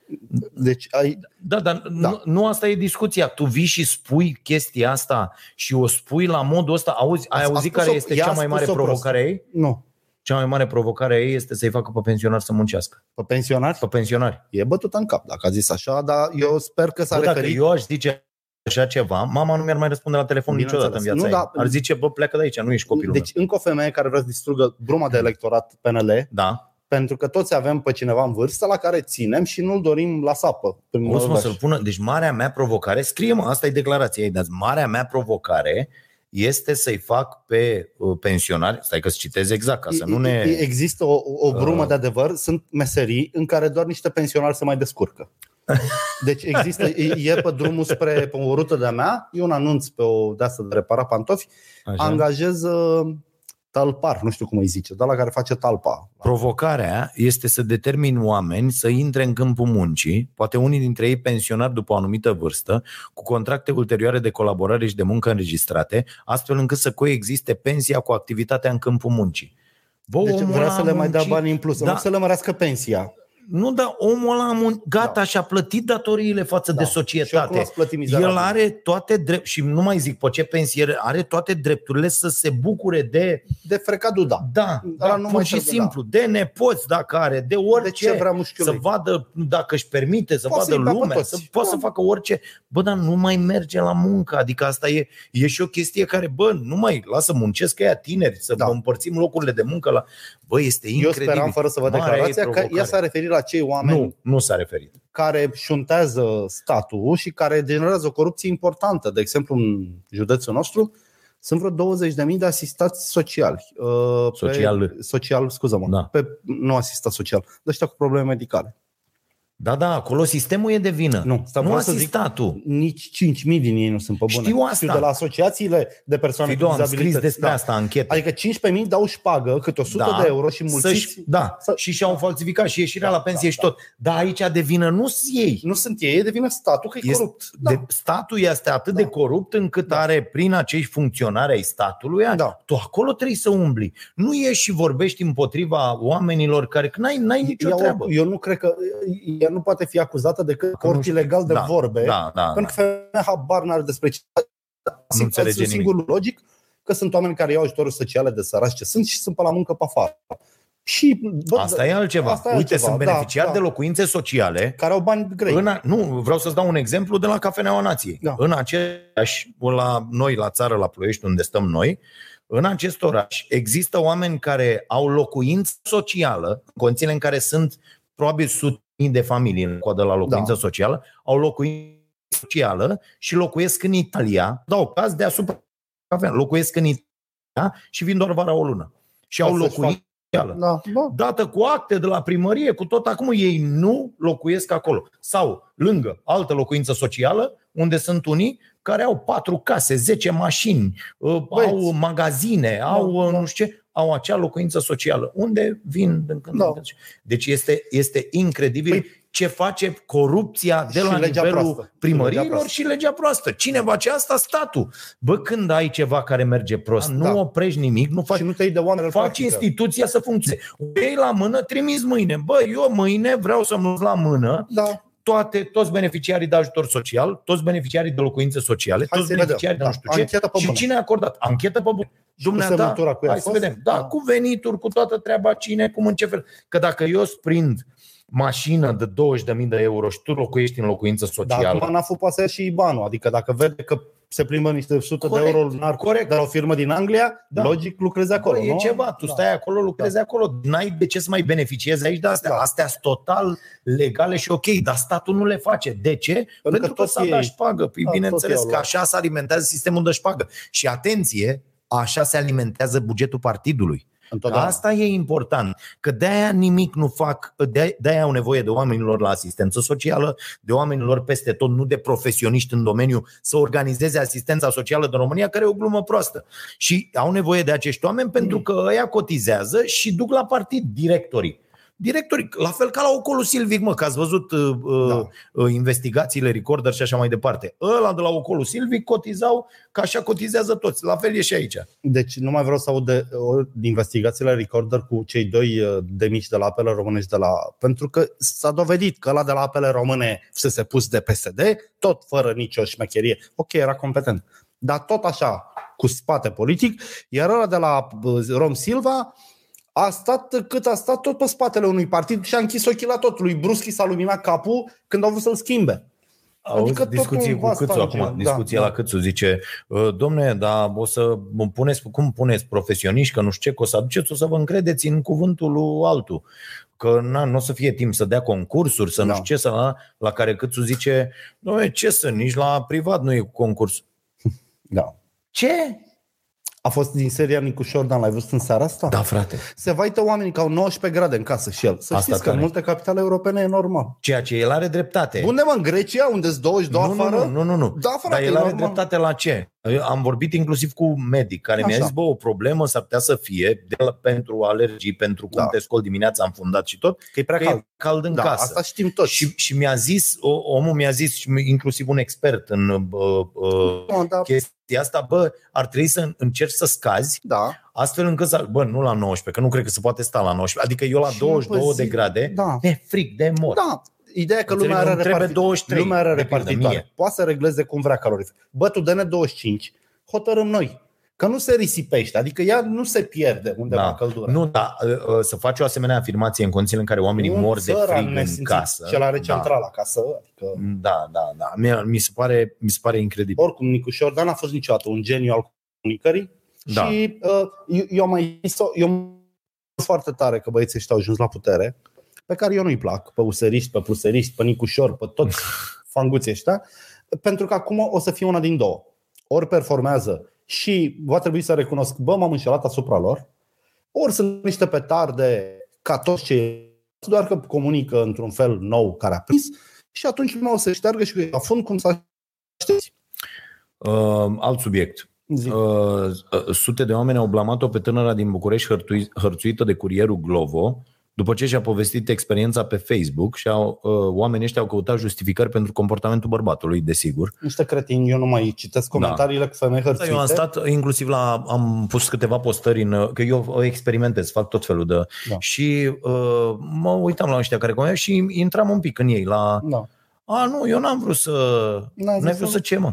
Deci ai, Da, dar Da. Nu, nu asta e discuția. Tu vii și spui chestia asta și o spui la modul ăsta. Auzi, ai A- a auzit spus-o- care este ea a cea mai mare spus-o provocare a ei? nu. Cea mai mare provocare a ei este să-i facă pe pensionari să muncească. Pe pensionari Pe pensionari. e bătut în cap, dacă a zis așa, dar eu sper că s-a Bă, dacă referit eu aș zice așa ceva, mama nu mi-ar mai răspunde la telefon Bineînțeles. niciodată în viața Nu, ei. da. Ar zice, bă, pleacă de aici, nu ești copilul Deci încă o femeie care vrea să distrugă bruma de electorat PNL, meu. Da. pentru că toți avem pe cineva în vârstă la care ținem și nu-l dorim la sapă. prin O să mă Năudaș. să-l pună. Deci marea mea provocare, scrie mă, asta e declarația ei, dar marea mea provocare este să-i fac pe uh, pensionari, stai că-ți citez exact, ca să nu ne... E- Există o, o brumă Uh. de adevăr, sunt meserii în care doar niște pensionari se mai descurcă. Deci există, e e pe drumul spre pe o rută de-a mea, e un anunț pe o de asta de reparat pantofi, Așa. angajez uh, talpar, nu știu cum îi zice, dar la care face talpa. Provocarea este să determin oameni să intre în câmpul muncii, poate unii dintre ei pensionari după o anumită vârstă, cu contracte ulterioare de colaborare și de muncă înregistrate, astfel încât să coexiste pensia cu activitatea în câmpul muncii. Bă, Deci omul vrea ăla să a le mai dea muncit- bani în plus, Da. nu să le mărească pensia. Nu, dar omul ăla a mun- gata, Da. și-a plătit datoriile față Da. de Și acum societate. ați plătit El mizerabil. are toate drept și nu mai zic pe ce pensiere, are toate drepturile să se bucure de De frecaduda. da, Da, da nu pur mai și trebuie, simplu, de nepoți dacă are, de orice. De ce vrea mușchiul să lui? vadă dacă își permite, să Poate vadă să-i bea pe lumea, toți. să poată să Da. facă orice. Bă, dar nu mai merge la muncă, adică asta e, e și o chestie care, bă, nu mai lasă muncesc ăia tineri, să Da. da. împărțim locurile de muncă la... Bă, este Eu incredibil. speram, fără să văd Marea ei declarația, că provocare. ea s-a referit la cei oameni Nu, nu s-a referit. care șuntează statul și care generează o corupție importantă. De exemplu, în județul nostru sunt vreo 20.000 de asistați sociali. Uh, pe- Social. Social, scuză-mă. Da. Pe, nu asistat social. De ăștia cu probleme medicale. Da, da, acolo sistemul e de vină. Nu, stai, nu vreau să zic- asistatul. Nici 5.000 din ei nu sunt pe bune. Știu asta. de la asociațiile de persoane Fido, cu am scris dizabilități. despre asta, anchetă. Adică 15.000 dau șpagă câte 100 Da. de euro și mulțiți. Să-și, da, să- și și-au falsificat și ieșirea Da, la pensie da, și tot. Dar aici de vină nu sunt ei. Nu sunt ei, devine statul că e Este, corupt. Da. de, statul este atât Da. de corupt încât Da. are prin acești funcționari ai statului, Da. tu acolo trebuie să umbli. Nu ieși și vorbești împotriva oamenilor care că n-ai, n-ai nicio Ea, treabă. eu nu cred că ea nu poate fi acuzată decât Că nu port știu. ilegal de Da, vorbe, Da, da, pentru că femeia habar n-are despre ce. Nu înțelege Sunt singurul logic că sunt oameni care iau ajutoruri sociale de săraci ce sunt și sunt pe la muncă pe afară. Și, bă, Asta e altceva. Asta e Uite, altceva, sunt da, beneficiari da. de locuințe sociale care au bani grei. În a, nu, vreau să-ți dau un exemplu de la Cafeneaua Nației. Da. În aceeași, la noi, la țară, la Ploiești, unde stăm noi, în acest oraș există oameni care au locuință socială, conține în care sunt probabil sute mii de familii în coadă la locuință Da. socială, au locuință socială și locuiesc în Italia, dau caz deasupra cafea, locuiesc în Italia și vin doar vara o lună. Și Ca au să-și locuință socială Da, da. dată cu acte de la primărie, cu tot acum, ei nu locuiesc acolo. Sau lângă altă locuință socială, unde sunt unii care au patru case, 10 mașini, uh, Băieți. au magazine, au uh, da. nu știu ce, au acea locuință socială, unde vin din când Da. în când. Deci este, este incredibil Păi- ce face corupția de Și la legea nivelul proastă. Și primăriilor legea și legea proastă. Cine face asta? Statul. Bă, când ai ceva care merge prost, Da. nu oprești nimic, nu faci Și nu te iei de oameni faci practică. instituția să funcționeze. O iei la mână, trimis mâine. Bă, eu mâine vreau să-mi la mână Da, toate, toți beneficiarii de ajutor social, toți beneficiarii de locuințe sociale, Hai toți să vedem. beneficiarii de Da, nu știu ce. anchetă pe Și bune. cine a acordat? Anchetă pe bune. Dumneata, semnătura cu ea a hai să fost? vedem. Da, Da. cu venituri, cu toată treaba, cine, cum, în ce fel. Că dacă eu îți prind mașină de 20.000 de euro și tu locuiești în locuință Dar socială. acum n-a fost poate să ia și banul. Adică dacă vede că se plimbă niște sute Corect, de euro lunar corect. de la o firmă din Anglia, Da. logic lucrezi acolo. Bă, e nu? ceva, tu Da. stai acolo, lucrezi acolo. N-ai de ce să mai beneficiezi aici de astea. Da. Astea sunt total legale și ok, dar statul nu le face. De ce? Pentru, că că, tot s-a ei- dat șpagă. Păi da, bineînțeles tot ei că au așa se alimentează sistemul de șpagă. Și atenție, așa se alimentează bugetul partidului. Întotdeauna. Asta e important, că de-aia nimic nu fac, de- de-aia au nevoie de oamenilor la asistență socială, de oamenilor peste tot, nu de profesioniști în domeniu, să organizeze asistența socială din România, care e o glumă proastă. Și au nevoie de acești oameni pentru că ăia cotizează și duc la partid directorii. Directorii, la fel ca la Ocolul Silvic, mă, că ați văzut uh, Da. uh, uh, investigațiile, recorder și așa mai departe. Ăla de la Ocolul Silvic cotizau ca așa cotizează toți. La fel e și aici. Deci nu mai vreau să aud de, o, de investigațiile Recorder cu cei doi uh, demiși de la apele românești de la... Pentru că s-a dovedit că la de la apele române să se pus de PSD, tot fără nicio șmecherie. Ok, era competent. Dar tot așa, cu spate politic, iar ăla de la uh, Rom Silva a stat cât a stat tot pe spatele unui partid și a închis ochii la tot. Lui Bruschi s-a luminat capul când au vrut să-l schimbe. Auzi Adică tot discuții cumva cu Câțu stage. acum, Da, discuție da. la Câțu, zice, "Uh, domne, dar o să mă puneți, cum puneți profesioniști, că nu știu ce, că o să aduceți, o să vă încredeți în cuvântul lui altul. Că na, nu o să fie timp să dea concursuri, să nu Da. știu ce, să la, la care Câțu zice, nu ce să, nici la privat nu e cu concurs. Da. Ce? A fost din seria Nicu Șordan, l-ai văzut în seara asta? Da, frate. Se vaită oamenii că au 19 grade în casă și el. Să Asta știți că tare. în multe capitale europene e normal. Ceea ce el are dreptate. Unde mă, în Grecia, unde sunt 22 nu, afară? nu, nu, nu, nu. Da, frate, Dar el e are normal. dreptate la ce? Eu Am vorbit inclusiv cu medic care mi-a Așa. zis, bă, o problemă s-ar putea să fie de la, pentru alergii, pentru cum Da. te scoli dimineața înfundat și tot, Că e prea că cald. e cald în Da, casă. asta știm toți. Și, și mi-a zis, o, omul mi-a zis, și inclusiv un expert în uh, uh, Nu, da, chestia asta, bă, ar trebui să încerci să scazi da. astfel încât să, bă, nu la 19, că nu cred că se poate sta la 19, adică eu la Și 22 pe zi- de grade, Da. de fric, de mor. Da. Ideea e că Înțelegi? lumea are, Nu trebuie reparti- 23, lumea are de pildă, repartitoare. mie. Poate să regleze cum vrea calorifer. Bă, tu dă-ne 25, hotărâm noi. Că nu se risipește, adică ea nu se pierde undeva Da. în căldură. Nu, da, uh, uh, să faci o asemenea afirmație în condițiile în care oamenii Un mor de țăran frig în nesimțit, casă. Cel are da. centrala acasă. Adică, Da, da, da. Mi, mi, se pare, mi se pare incredibil. oricum, Nicu Șordan a fost niciodată un geniu al comunicării Da. și uh, eu, eu am mai zis eu am foarte tare că băieții ăștia au ajuns la putere, pe care eu nu-i plac, pe useriști, pe pluseriști, pe Nicușor, pe toți fanguții ăștia, pentru că acum o să fie una din două. Ori performează și va trebui să recunosc, bă, m-am înșelat asupra lor, ori sunt niște petarde ca toți cei doar că comunică într-un fel nou care a prins și atunci lumea o să șteargă și la fund cum să știți. Uh, alt subiect. Zic. Uh, uh, sute de oameni au blamat-o pe tânăra din București hărtui, hărțuită de curierul Glovo după ce și-a povestit experiența pe Facebook și au, uh, oamenii ăștia au căutat justificări pentru comportamentul bărbatului, desigur. Niște cretini, eu nu mai citesc comentariile cu femei Da, hărțuite. eu am stat inclusiv la, am pus câteva postări în, că eu experimentez, fac tot felul de, Da. și uh, mă uitam la ăștia care comentează și intram un pic în ei la, Da. a, nu, eu n-am vrut să, N-ai n-ai zis vrut să- să ce, mă.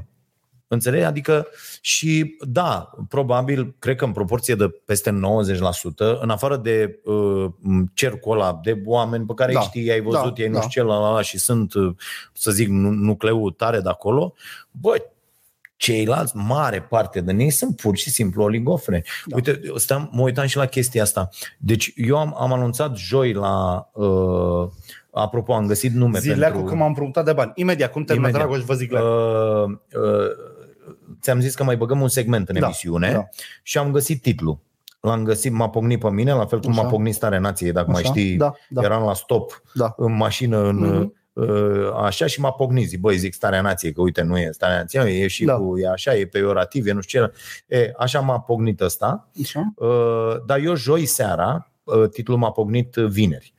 Înțelegi? Adică și da, probabil, cred că în proporție de peste 90%, în afară de uh, cercul ăla de oameni pe care Da, îi știi, ai văzut, da, ei nu da. știu ce, la, la, la, și sunt, uh, să zic, nu- nucleul tare de acolo, bă, ceilalți, mare parte din ei sunt pur și simplu oligofre. Da. Da. Uite, eu stăm, mă uitam și la chestia asta. Deci eu am, am anunțat joi la... Uh, apropo, am găsit nume Zilea pentru... cu că m-am împrumutat de bani. Imediat, cum termină Imediat. Dragoș, vă zic la Uh, uh, ți-am zis că mai băgăm un segment în Da, emisiune da. și am găsit titlul. L-am găsit, m-a pocnit pe mine, la fel cum Așa. m-a pocnit starea nației, dacă mai Așa? știi, Da, da. eram la stop Da. în mașină, în, Mhm. uh, așa și m-a pocnit, zic, băi, zic starea nației, că uite, nu e starea nației, e și Da. cu, e așa, e peiorativ, e nu știu ce. E, așa m-a pocnit ăsta, Așa? Uh, dar eu joi seara, uh, titlul m-a pognit uh, vineri.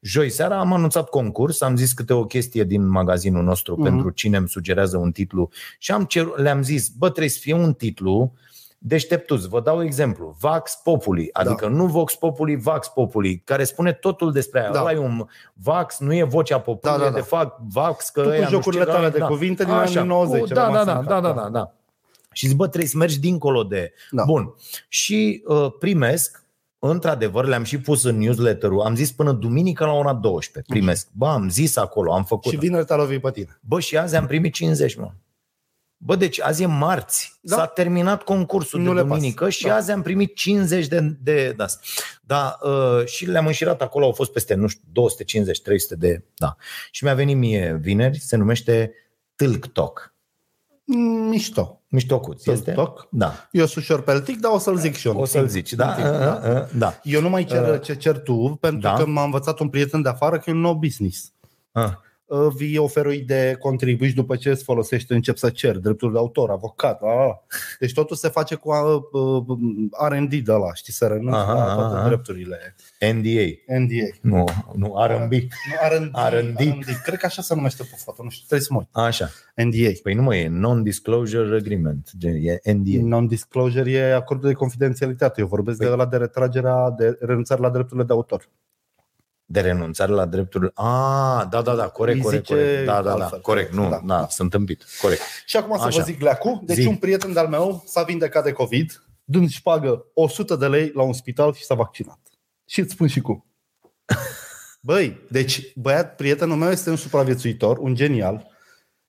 Joi seara am anunțat concurs, am zis câte o chestie din magazinul nostru Mhm. mm-hmm. pentru cine îmi sugerează un titlu și am cer, le-am zis, bă, trebuie să fie un titlu deșteptuți. Vă dau exemplu. Vax Populi, adică nu Vox Populi, Vax Populi, care spune totul despre aia. Da. Da. e un Vax, nu e vocea poporului, Da, da, da. de fapt Vax, că Tu cu ăia nu știu jocurile ce, tale da, de cuvinte din anii Așa, 90, cu- ce Da, rămas da, în da, cap, da, da. da, da. Și zic, bă, trebuie să mergi dincolo de... Da. Bun. Și uh, primesc într-adevăr, le-am și pus în newsletter-ul, am zis până duminică la ora 12, primesc. Bă, am zis acolo, am făcut. Și vineri te-a lovit pe tine. Bă, și azi am primit 50, mă. Bă, deci azi e marți. Da. Da. S-a terminat concursul Nu de le duminică pasă. și Da. azi am primit 50 de, de, de asta. Da, uh, și le-am înșirat acolo, au fost peste, nu știu, 250, 300 de, da. Și mi-a venit mie vineri, se numește Tâlc Talk. Mm, Mișto. Miștocuț, Tâlc este? Talk? Da. Eu sunt ușor peltic, dar o să-l zic și eu. O să-l zici, da? Un timp, da? Uh, uh, Da. Eu nu mai cer Uh, ce cer tu, pentru da. că m-a învățat un prieten de afară că e un nou business. Ah. Uh, Vii oferă o idee, contribui și după ce îți folosește încep să cer drepturi de autor, avocat. A, a. Deci totul se face cu uh, uh, R&D de la, știi, să renunți Aha, la toate aha. drepturile. NDA. NDA. Nu, nu, R&B. Nu, R&D, R&D. R&D. Cred că așa se numește pe foto, nu știu, trebuie să mă uit. Așa. NDA. Păi nu mă, e Non-Disclosure Agreement. gen, E NDA. Non-disclosure e acordul de confidențialitate. Eu vorbesc Păi- de la de retragerea, de renunțare la drepturile de autor. De renunțare la drepturile... Ah, da, da, da, corect, Îi corect, zice corect. Da, da, da, altfel. corect. Nu, Da, da, da. da, sunt împit. Corect. Și acum să Așa. vă zic leacu. Deci Zi. un prieten de-al meu s-a vindecat de COVID, dând și pagă 100 de lei la un spital și s-a vaccinat. Și îți spun și cum. Băi, deci băiat, prietenul meu este un supraviețuitor, un genial.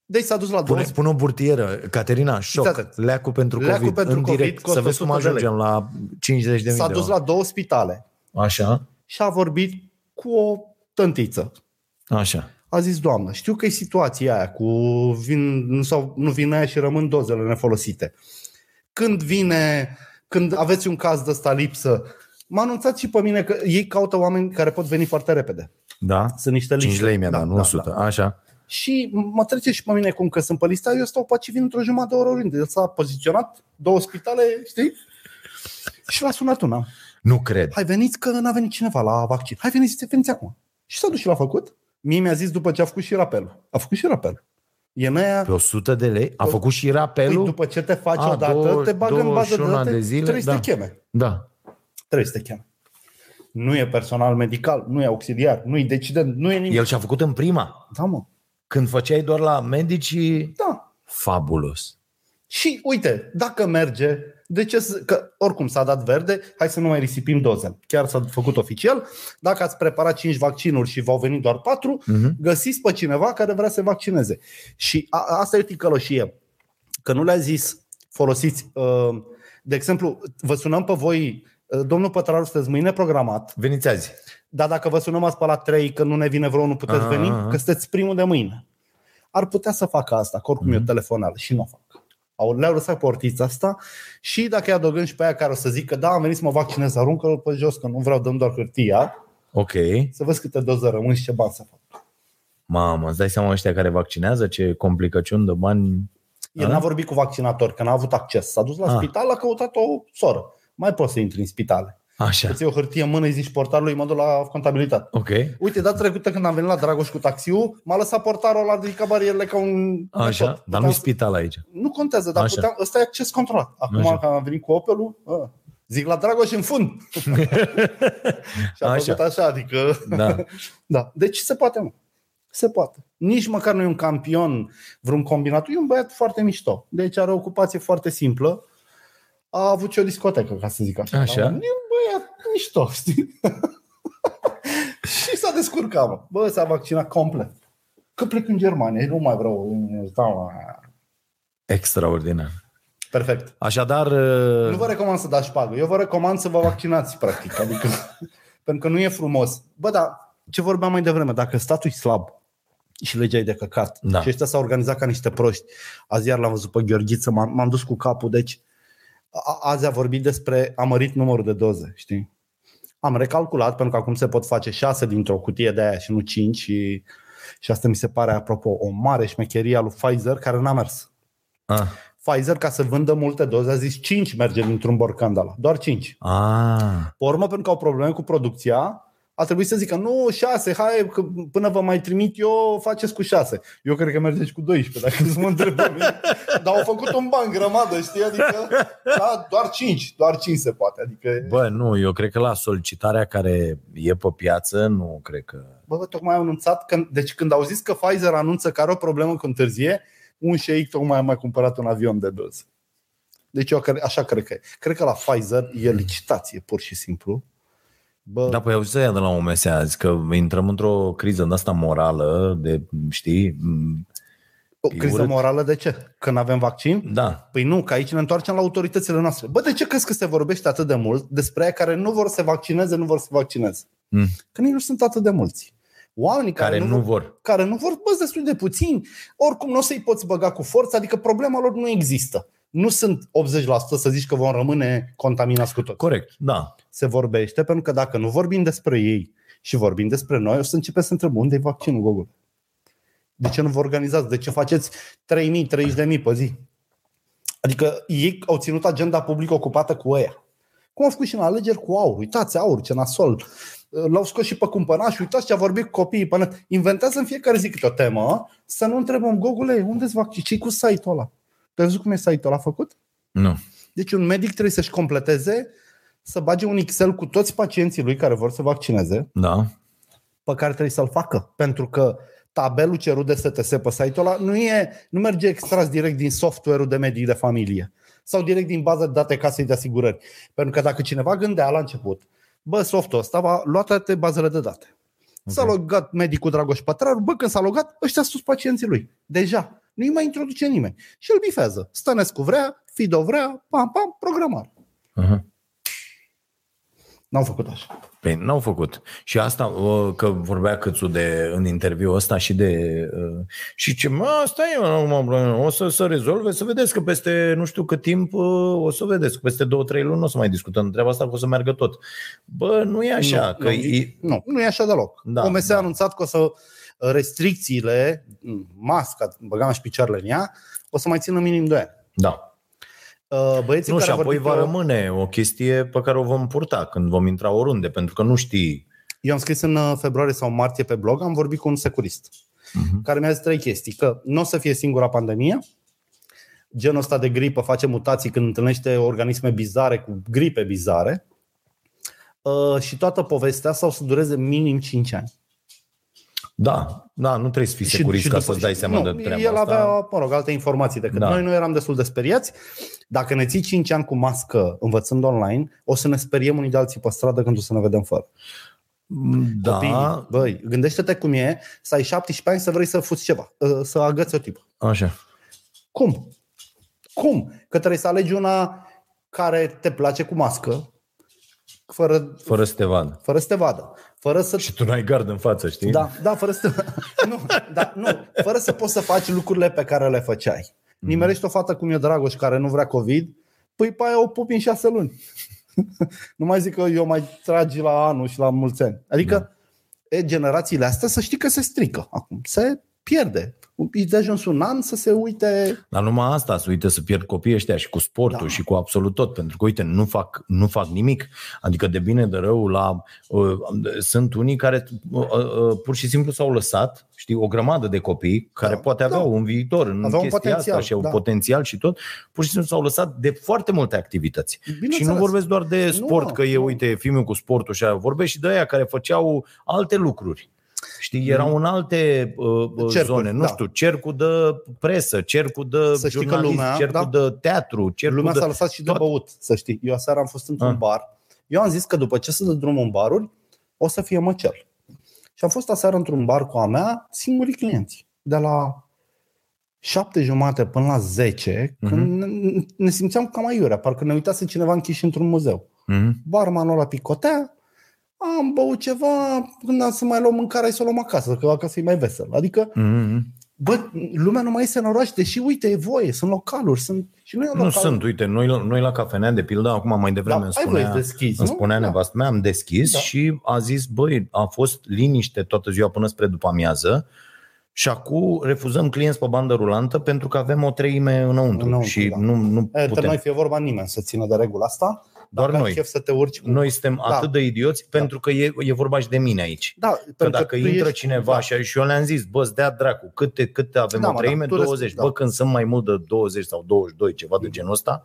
Deci s-a dus la două Pune, pune o burtieră, Caterina, șoc, Uitați. leacul pentru Leacul COVID, pentru în COVID direct, costă să vezi cum 100 de lei. ajungem la 50 de mii S-a de dus oameni. la două spitale Așa, și a vorbit cu o tântiță. așa. A zis, doamnă, știu că e situația aia cu vin, nu, sau, nu vin aia și rămân dozele nefolosite. Când vine, când aveți un caz de ăsta lipsă, m-a anunțat și pe mine că ei caută oameni care pot veni foarte repede. Da? Sunt niște liste. 5 lei mi-a dat, nu 100. Așa. Și mă trece și pe mine cum că sunt pe lista, eu stau pe aici, vin într-o jumătate de oră oriunde. El s-a poziționat, două spitale, știi? Și l-a sunat una. Nu cred. Hai veniți că n-a venit cineva la vaccin. Hai veniți, veniți acum. Și s-a dus și l-a făcut. Mie mi-a zis după ce a făcut și rapelul. A făcut și rapel. E în aia, Pe 100 de lei? A făcut și păi, rapelul? după ce te faci A, odată, două- te bagă în bază de 21 date, de zile, trebuie să da. te cheme. Da. Trebuie să te cheme. Nu e personal medical, nu e auxiliar, nu e decident, nu e nimic. El și-a făcut în prima. Da, mă. Când făceai doar la medicii, Da. fabulos. Și uite, dacă merge, de ce să, că oricum s-a dat verde, hai să nu mai risipim dozele. Chiar s-a făcut oficial. Dacă ați preparat 5 vaccinuri și v-au venit doar 4, Mhm. găsiți pe cineva care vrea să se vaccineze. Și a, asta e o ticăloșie. Că nu le-a zis, folosiți, uh, de exemplu, vă sunăm pe voi, uh, domnul Pătraru, sunteți mâine programat, Veniți azi. dar dacă vă sunăm azi pe la 3, că nu ne vine vreo, nu puteți Aha, veni, aha. că sunteți primul de mâine. Ar putea să facă asta, că oricum mm-hmm. e o telefonală și nu o fac. Au, le-au lăsat portița asta și dacă îi adăugăm și pe aia care o să zică da, am venit să mă vaccinez, aruncă-l pe jos, că nu vreau, dăm doar hârtia, Ok. să văd câte doze rămân și ce bani să fac. Mamă, îți dai seama ăștia care vaccinează, ce complicăciuni de bani. El A? n-a vorbit cu vaccinatori, că n-a avut acces. S-a dus la Ah. spital, a căutat o soră. Mai poți să intri în spitale. Așa. Îți iei o hârtie în mână, îi zici portarului, mă duc la contabilitate. Ok. Uite, data trecută când am venit la Dragoș cu taxiul, m-a lăsat portarul ăla, a ridicat barierele ca un... Așa. nepot. Dar nu-i Puteam- spital aici. Nu contează, dar Așa. puteam, ăsta e acces controlat. Acum Așa. că am venit cu Opelul, a, zic la Dragoș în fund. și a Așa. făcut așa, adică... Da. da. Deci se poate, mă. Se poate. Nici măcar nu e un campion, vreun combinat. E un băiat foarte mișto. Deci are o ocupație foarte simplă. A avut și o discotecă, ca să zic așa. Așa. E un băiat mișto, știi? și s-a descurcat, mă. Bă, s-a vaccinat complet. Că plec în Germania, nu mai vreau. îți dau, Extraordinar. Perfect. Așadar, Nu vă recomand să dați șpagă. Eu vă recomand să vă vaccinați, practic. Adică, pentru că nu e frumos. Bă, dar ce vorbeam mai devreme, dacă statul e slab și legea e de căcat Da. și ăștia s-au organizat ca niște proști, azi iar l-am văzut pe Gheorghiță, m-am, m-am dus cu capul, deci a, azi a vorbit despre a mărit numărul de doze, știi? Am recalculat, pentru că acum se pot face șase dintr-o cutie de aia și nu cinci și, și asta mi se pare, apropo, o mare șmecherie a lui Pfizer care n-a mers. a, Pfizer, ca să vândă multe doze, a zis 5 merge dintr-un borcan de ăla. Doar 5. a, Pe urmă, pentru că au probleme cu producția, a trebuit să zică, nu, 6, hai, că până vă mai trimit eu, faceți cu 6. Eu cred că mergeți cu 12, dacă să mă întreb pe mine. Dar au făcut un ban grămadă, știi? Adică, da, doar 5, doar 5 se poate. Adică, Bă, nu, eu cred că la solicitarea care e pe piață, nu cred că... bă, bă, tocmai au anunțat, că, deci când au zis că Pfizer anunță că are o problemă cu întârzie, un șeic tocmai a mai cumpărat un avion de doze. Deci eu cre- așa cred că e. Cred că la Pfizer e licitație, pur și simplu. Bă, Da, păi auzi să ia de la OMS azi, că intrăm într-o criză de asta morală, de, știi, m, o e criză urât. morală de ce? Că nu avem vaccin? da, Păi nu, că aici ne întoarcem la autoritățile noastre. Bă, de ce crezi că se vorbește atât de mult despre aia care nu vor să se vaccineze, nu vor să se vaccineze? Mm. Că nici nu sunt atât de mulți. Oamenii care, care nu vor. care nu vor, bă, sunt destul de puțini. Oricum nu o să-i poți băga cu forță, adică problema lor nu există. Nu sunt 80% să zici că vom rămâne contaminați cu toți. Corect, da. Se vorbește pentru că dacă nu vorbim despre ei și vorbim despre noi, o să începem să întrebăm unde e vaccinul, Google? De ce nu vă organizați? De ce faceți 3.000, 30.000 pe zi? Adică ei au ținut agenda publică ocupată cu ea. Cum au făcut și în alegeri cu aur. Uitați aur, ce nasol. L-au scos și pe cumpănaș. Uitați ce a vorbit cu copiii. Până... Inventează în fiecare zi câte o temă să nu întrebăm Google, unde-ți vaccin? ce cu site-ul ăla? Tu ai văzut cum e site-ul ăla făcut? Nu. Deci un medic trebuie să-și completeze, să bage un Excel cu toți pacienții lui care vor să vaccineze, Da. pe care trebuie să-l facă. Pentru că tabelul cerut de STS pe site-ul ăla nu, e, nu merge extras direct din software-ul de medic de familie sau direct din baza de date casei de asigurări. Pentru că dacă cineva gândea la început, bă, softul ăsta va lua toate bazele de date. S-a Ok. logat medicul Dragoș Pătraru, bă, când s-a logat, ăștia sunt pacienții lui. Deja. Nu-i mai introduce nimeni. Și îl bifează. Stănescu vrea, Fido vrea, pam, pam, programare. Uh-huh. N-au făcut așa. Păi n-au făcut. Și asta, uh, că vorbea Câțu de, în interviu ăsta și de... uh, Și ce, mă, asta e, mă, o să se rezolve, să vedeți că peste nu știu cât timp, uh, o să vedeți că peste două, trei luni nu o să mai discutăm de treaba asta, că o să meargă tot. Bă, nu e așa, nu, că nu, e, nu, nu e așa deloc. Da, Da, OMS da. a anunțat că o să restricțiile, masca, băgam și picioarele în ea, o să mai țină minim 2 ani. da. Uh, Băieții Nu, care și au apoi vorbit va eu- rămâne o chestie pe care o vom purta când vom intra oriunde, pentru că nu știi. Eu am scris în uh, februarie sau martie pe blog, am vorbit cu un securist Mhm. care mi-a zis trei chestii. Că nu o să fie singura pandemie, genul ăsta de gripă face mutații când întâlnește organisme bizare cu gripe bizare uh, și toată povestea asta o să dureze minim 5 ani. Da, da, nu trebuie să fii securist ca după- să-ți dai seama nu, de treaba El asta. avea, mă rog, alte informații decât Da. noi. Noi eram destul de speriați. Dacă ne ții 5 ani cu mască învățând online, o să ne speriem unii de alții pe stradă când o să ne vedem fără. Da, Copiii, băi, gândește-te cum e să ai 17 ani să vrei să fuți ceva, uh, să agăți o tipă. așa. Cum? Cum? Că trebuie să alegi una care te place cu mască, fără, Fără să te vadă. fără să te vadă, fără să Și tu n-ai gard în față, știi? Da, da, fără să nu, da, nu, fără să poți să faci lucrurile pe care le făceai. Nimerești o fată cum e Dragoș care nu vrea COVID, păi pe aia o pupi în șase luni. nu mai zic că eu mai tragi la anul și la mulți ani. Adică e, generațiile astea să știi că se strică acum. Se pierde. E de ajuns un an să se uite Dar numai asta, să uite să pierd copiii ăștia și cu sportul Da. și cu absolut tot, pentru că, uite, nu fac, nu fac nimic. Adică de bine, de rău, la, uh, sunt unii care uh, uh, pur și simplu s-au lăsat, știi, o grămadă de copii care Da, poate aveau da. un viitor în Aveau un chestia potențial, asta și au da. potențial și tot, pur și simplu s-au lăsat de foarte multe activități. Și Bineînțeles. nu vorbesc doar de sport, Nu, că e, nu. uite, filmul cu sportul și aia. Vorbesc și de aia care făceau alte lucruri. Știi, erau în alte uh, uh, Mm. Cercuri, zone, nu da. știu, cercul de presă, cercul de Să știi că jurnalist, lumea, cercul da. de teatru, cercul Lumea de... s-a lăsat și de tot. băut, să știi. Eu aseară am fost într-un Ah. bar. Eu am zis că după ce se dă drumul în baruri, o să fie măcel. Și am fost aseară într-un bar cu a mea, singurii clienți. De la șapte jumate până la 10, Mhm. când ne- ne simțeam cam aiurea, parcă ne uitase cineva închiși într-un muzeu. Mhm. Barmanul ăla picotea, am băut ceva, când am să mai luăm mâncare, să o luăm acasă, că acasă e mai vesel. Adică, Mhm. bă, lumea nu mai iese în oraș, deși, uite, e voie, sunt localuri, sunt... Și nu, e un Nu local, sunt, uite, noi, noi la cafenea, de pildă, acum mai devreme Da, îmi ai voie spunea, să deschizi, îmi nu? spunea Da. nevastă mea, am deschis Da. și a zis, băi, a fost liniște toată ziua până spre după amiază și acum refuzăm clienți pe bandă rulantă pentru că avem o treime înăuntru, Înăuntru, și da. nu, nu E, Între putem. noi fie vorba nimeni să țină de regula asta. Doar Dacă ai noi. chef să te urci cu... Noi suntem Da. atât de idioți pentru că e, e vorba și de mine aici. Da, Că pentru dacă tu intră ești- cineva da. și, și eu le-am zis, bă, dea dracu, câte, câte avem Da, o mă, treime? da, tu 20. respecti, Bă, da. când sunt mai mult de 20 sau 22, ceva de genul ăsta,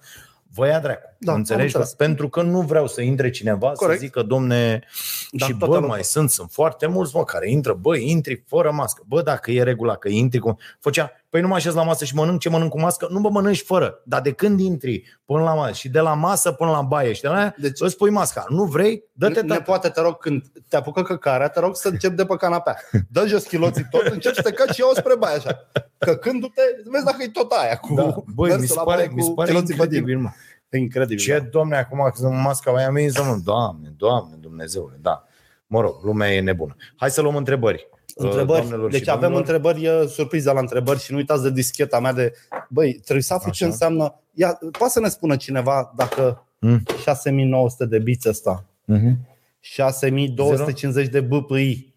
vă ia dracu. Da, am Înțelegi? înțeles. Pentru că nu vreau să intre cineva Corect. să zică, domne, Da, și toată bă, lumea. mai sunt, sunt foarte mulți, mă, care intră, bă, intri fără mască. Bă, dacă e regula că intri, cum... făcea păi nu mă așez la masă și mănânc ce mănânc cu mască, nu mă mănânci fără. Dar de când intri până la masă și de la masă până la baie și de la aia, Deci- deci, îți pui masca. Nu vrei? Dă-te ne tată. poate, te rog, când te apucă căcarea, te rog să începi de pe canapea. Dă jos chiloții tot, începi să te caci și iau spre baie așa. Căcându-te, vezi dacă e tot aia cu Da. Băi, mersul mi se la pare, baie mi se cu pare chiloții pe tine. incredibil, mă. E incredibil. Ce, da. domne, acum că sunt masca aia mea, să mă, doamne, doamne, Dumnezeule, da. Mă rog, lumea e nebună. Hai să luăm întrebări. Uh, Întrebări. doamnelor și Deci avem domnilor. întrebări, e surpriza la întrebări și nu uitați de discheta mea de, băi, trebuie să afli ce Așa. înseamnă. Ia, poate să ne spună cineva dacă Mm. 6900 de biți ăsta, Mhm. 6250 de BPI,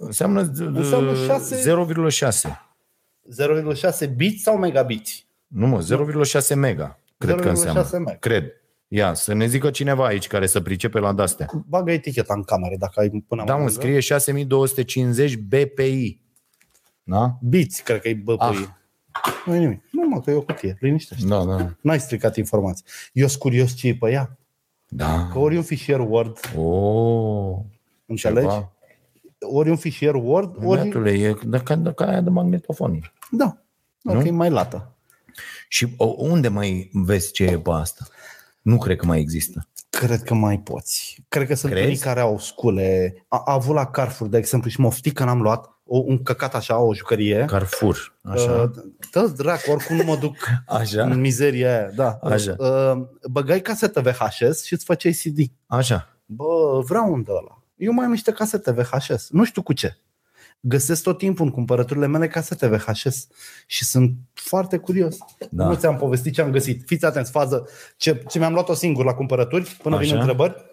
Înseamnă, Înseamnă uh, șase- 0,6. 0,6 biți sau megabiți? Nu mă, 0,6 mega. Cred că 0,6 înseamnă. mega. Cred. Ia, să ne zică cineva aici care să pricepe la dastea. Bagă eticheta în cameră dacă ai până Da, mai mă, lângă. scrie 6250 BPI. Da? Biți, cred că e BPI. Ah. Nu e nimic. Nu mă, că e o cutie. Liniștește. Da, da. N-ai stricat informații. Eu sunt curios ce e pe ea. Da. Că ori e un fișier Word, Oh, înțelegi? ceva. Ori e un fișier Word, ori... Băiatule, e de, ca, de, ca aia de magnetofon. Da. Nu? Ok, mai lată. Și o, unde mai vezi ce e pe asta? Nu cred că mai există. Cred că mai poți. Cred că sunt Crezi? unii care au scule. A, a avut la Carrefour, de exemplu, și moftic că n-am luat o, un căcat așa, o jucărie. Carrefour. Așa. Uh, Dă dracu, oricum nu mă duc Așa. în mizeria aia. Da. Așa. Uh, băgai casetă VHS și îți făceai CD. Așa. Bă, vreau un de ăla. Eu mai am niște casete VHS. Nu știu cu ce. Găsesc tot timpul în cumpărăturile mele casete VHS și sunt foarte curios. Da. Nu ți-am povestit ce am găsit. Fiți atenți, fază. Ce, ce mi-am luat-o singur la cumpărături, până vin Așa. întrebări.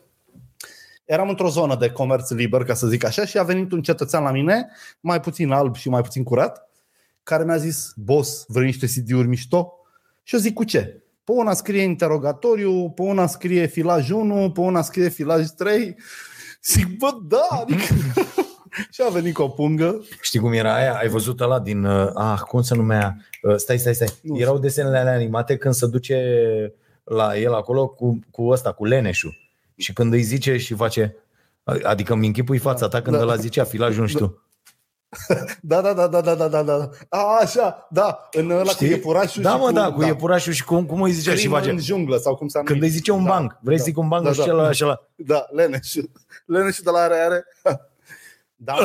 Eram într-o zonă de comerț liber, ca să zic așa, și a venit un cetățean la mine, mai puțin alb și mai puțin curat, care mi-a zis, boss, vrei niște CD-uri mișto? Și eu zic, cu ce? Pe una scrie interogatoriu, pe una scrie filaj 1, pe una scrie filaj 3. Zic, bă, da, adică... și a venit cu o pungă. Știi cum era aia? Ai văzut ăla din... Uh, ah, cum se numea? Uh, stai, stai, stai. Nu Erau desenele alea animate când se duce la el acolo cu, cu ăsta, cu leneșul. Și când îi zice și face... Adică îmi închipui fața ta când Da. ăla zicea filajul, nu știu. Da, da, da, da, da, da, da, da. A, așa, da, în ăla cu iepurașul Da, și mă, da, cu iepurașul și cum, cum îi zicea și Crimă face. în junglă sau cum s-a Când îi zice un Da, banc. Vrei să da, zic un banc da, și da. celălalt și ăla. Da, Leneșul. Leneșul de la are are. Da,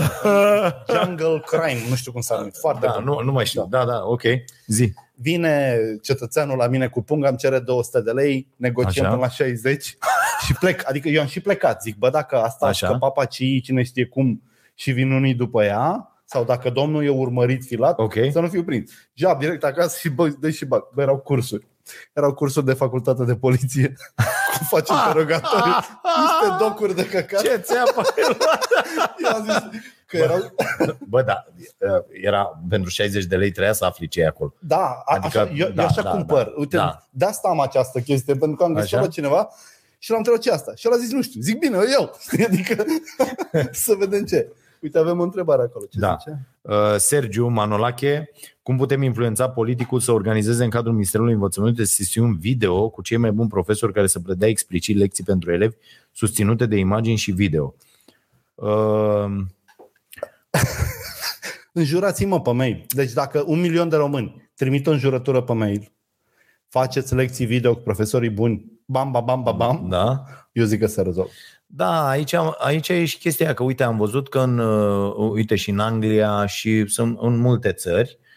Jungle Crime, nu știu cum s-a numit. Foarte Da, bun. nu, nu mai știu. Da, da, ok. Zi. Vine cetățeanul la mine cu punga, îmi cere 200 de lei, negociem Așa. până la 60 și plec. Adică eu am și plecat. Zic, bă, dacă asta Așa. Așa. că papacii, cine știe cum, și vin unii după ea, sau dacă domnul e urmărit filat, Ok. să nu fiu prins. Job direct acasă și bă, dă și bag. Bă, erau cursuri. Erau cursuri de facultate de poliție. Cum faci interogatoriu. Niște docuri de căcat. Ce ți-a Eu am zis că erau... Bă, da, era pentru 60 de lei trebuia să afli ce e acolo. Da, a, Adică, așa, eu, da, eu așa da, cumpăr. da, Uite, da. de asta am această chestie, pentru că am găsit Așa? pe cineva și l-am întrebat ce e asta. Și el a zis, nu știu. Zic, bine, eu. Știi? Adică să vedem ce. Uite, avem o întrebare acolo. Ce Da. zice? Uh, Sergiu Manolache, cum putem influența politicul să organizeze în cadrul Ministerului Învățământului sesiuni video cu cei mai buni profesori care să predea explicit lecții pentru elevi susținute de imagini și video? Uh, Înjurați-mă pe mail. Deci dacă un milion de români trimit o înjurătură pe mail, faceți lecții video cu profesorii buni, bam, bam, bam, bam, bam, da? eu zic că se rezolvă. Da, aici, am- aici e și chestia aia, că uite, am văzut că în, uh, uite, și în Anglia și sunt în multe țări uh,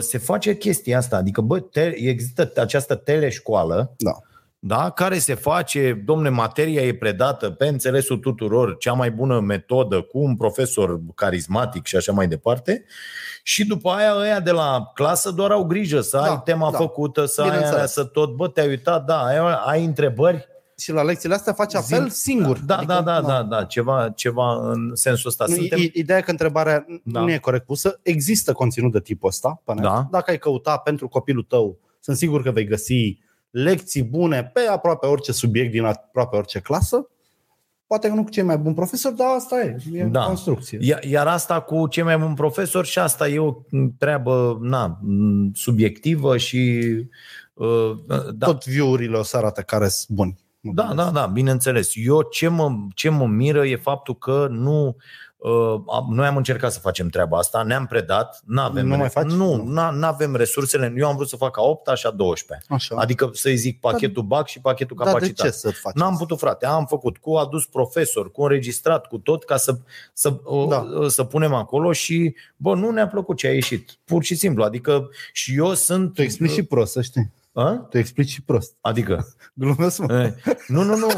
se face chestia asta, adică bă, te, există această teleșcoală Da. da, care se face, domne, materia e predată pe înțelesul tuturor, cea mai bună metodă cu un profesor carismatic și așa mai departe. Și după aia ăia de la clasă doar au grijă să Da, ai tema da. făcută, să ai Bineînțeles. aia, să tot, bă, te-ai uitat, da, ai, ai întrebări. Și la lecțiile astea faci apel Zim- singur. Da, Adică, da, da, na. da, da, ceva, ceva în sensul ăsta. Nu, Suntem... i- Ideea e că întrebarea Da. nu e corect pusă. Există conținut de tipul ăsta pe net. Da. Dacă ai căuta pentru copilul tău, sunt sigur că vei găsi lecții bune pe aproape orice subiect din aproape orice clasă. Poate că nu cu cei mai buni profesori, dar asta e. E Da. construcție. Ia- Iar asta cu cei mai buni profesori și asta e o treabă na, m, subiectivă și uh, da, Tot view-urile o să arate care sunt buni. Da, da, da, bineînțeles. Eu ce mă, ce mă miră e faptul că nu Uh, am- Noi am încercat să facem treaba asta, ne-am predat, n-avem, Nu mai faci? nu, Nu. n- n-avem resursele. Eu am vrut să fac a 8 și a 12 Așa. Adică să-i zic pachetul BAC și pachetul Dar de capacitate. ce să faci? N-am putut, frate. Am făcut cu adus profesor, cu înregistrat, cu tot, ca să, să, Da. da. să punem acolo și, bă, nu ne-a plăcut ce a ieșit. Pur și simplu. Adică și eu sunt... Tu explici și prost, să știi. A? Tu explici și prost. Adică... Glumesc, mă. Eh, Nu, nu, nu.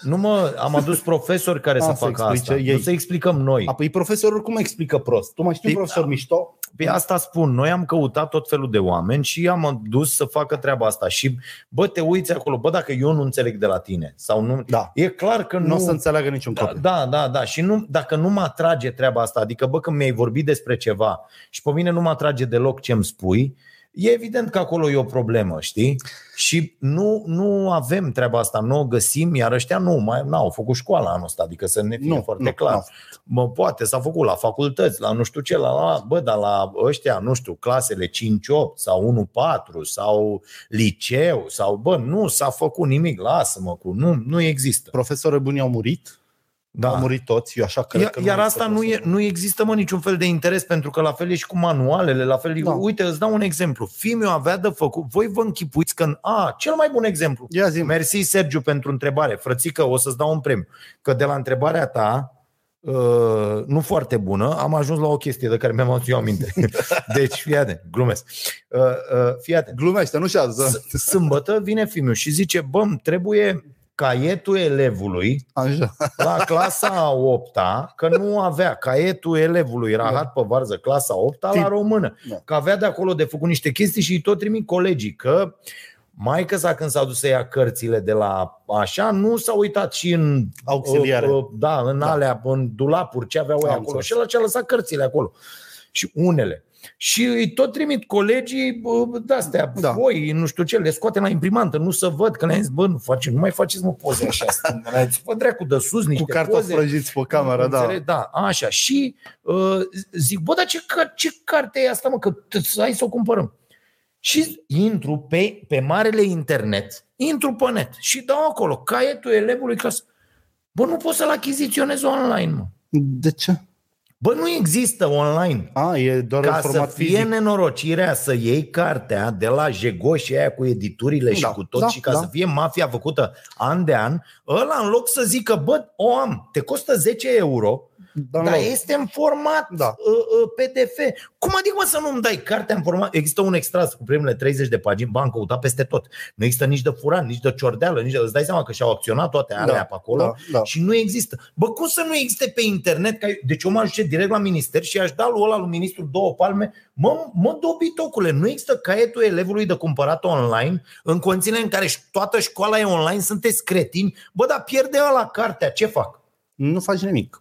Nu mă, am adus profesori care A, să să facă explice asta. ei. Nu să explicăm noi. Apoi profesorul cum explică prost? Tu mai știi un Păi, profesor mișto? Pe asta spun, noi am căutat tot felul de oameni și am dus să facă treaba asta. Și, bă, te uiți acolo, bă, dacă eu nu înțeleg de la tine sau nu... Da. E clar că Nu nu... o să înțeleagă niciun Da, copil. da, da, da. Și nu, dacă nu mă atrage treaba asta, adică, bă, când mi-ai vorbit despre ceva și pe mine nu mă atrage deloc ce îmi spui, e evident că acolo e o problemă, știi? Și nu, nu avem treaba asta, nu o găsim, iar ăștia nu, mai n-au făcut școala anul ăsta, adică să ne fie Nu, foarte nu, clar. nu. Mă, poate s-a făcut la facultăți, la nu știu ce, la, la bă, dar la ăștia, nu știu, clasele 5-8 sau 1-4 sau liceu sau, bă, nu s-a făcut nimic, lasă-mă cu, nu, nu există. Profesorii buni au murit, Da. au murit toți, eu așa cred Iar, că iar mai asta există nu, e, profesori. nu există mă niciun fel de interes pentru că la fel e și cu manualele, la fel e, Da. uite, îți dau un exemplu. Fiul avea de făcut, voi vă închipuiți că, a, cel mai bun exemplu. Ia zi Mersi, Sergiu, pentru întrebare. Frățică, o să-ți dau un premiu. Că de la întrebarea ta, uh, nu foarte bună, am ajuns la o chestie de care mi-am adus eu aminte. Deci, fii atent, glumesc. Uh, uh, fii atent. Glumește, nu șează. S- Sâmbătă vine fiul și zice, bă, îmi trebuie caietul elevului Așa. la clasa a 8 că nu avea caietul elevului rahat pe varză clasa 8 la Tip. română. Da. Că avea de acolo de făcut niște chestii și îi tot trimit colegii că Maica sa când s-a dus să ia cărțile de la așa, nu s-a uitat și în Auxiliare. uh, uh, Da, în Da. alea, în dulapuri, ce aveau ei Am acolo. înțeles. Și el ce-a lăsat cărțile acolo. Și unele. Și îi tot trimit colegii uh, de-astea, Da. da. voi, nu știu ce, le scoate la imprimantă, nu să văd, că le-am zis, bă, nu, face, nu mai faceți mă poze așa, stângă, fă dracu de sus niște Cu cartofi poze. prăjiți pe cameră, da. Înțeleg? Da, așa. Și uh, zic, bă, dar ce, car- ce carte e asta, mă, că t- hai să o cumpărăm. Și intru pe, pe marele internet, intru pe net și dau acolo caietul elevului clasă. Bă, nu poți să-l achiziționezi online, mă. De ce? Bă, nu există online. A, e doar în Ca să format fie fizic. nenorocirea să iei cartea de la jegoșii aia cu editurile și Da, cu tot da, și ca da. să fie mafia făcută an de an, ăla în loc să zică, bă, o am, te costă 10 euro, dar Download. este în format Da. uh, uh, PDF. Cum adică mă să nu-mi dai cartea în format? Există un extras cu primele 30 de pagini, bă, am căutat peste tot. Nu există nici de furan, nici de ciordeală, nici de... Îți dai seama că și-au acționat toate alea Da, pe acolo da, da. și nu există. Bă, cum să nu existe pe internet? Ca... Deci eu mă ajunge direct la minister și aș da lui ăla lui ministru două palme. Mă, mă dobitocule, nu există caietul elevului de cumpărat online în condițiile în care toată școala e online, sunteți cretini. Bă, dar pierde ăla cartea, ce fac? Nu faci nimic.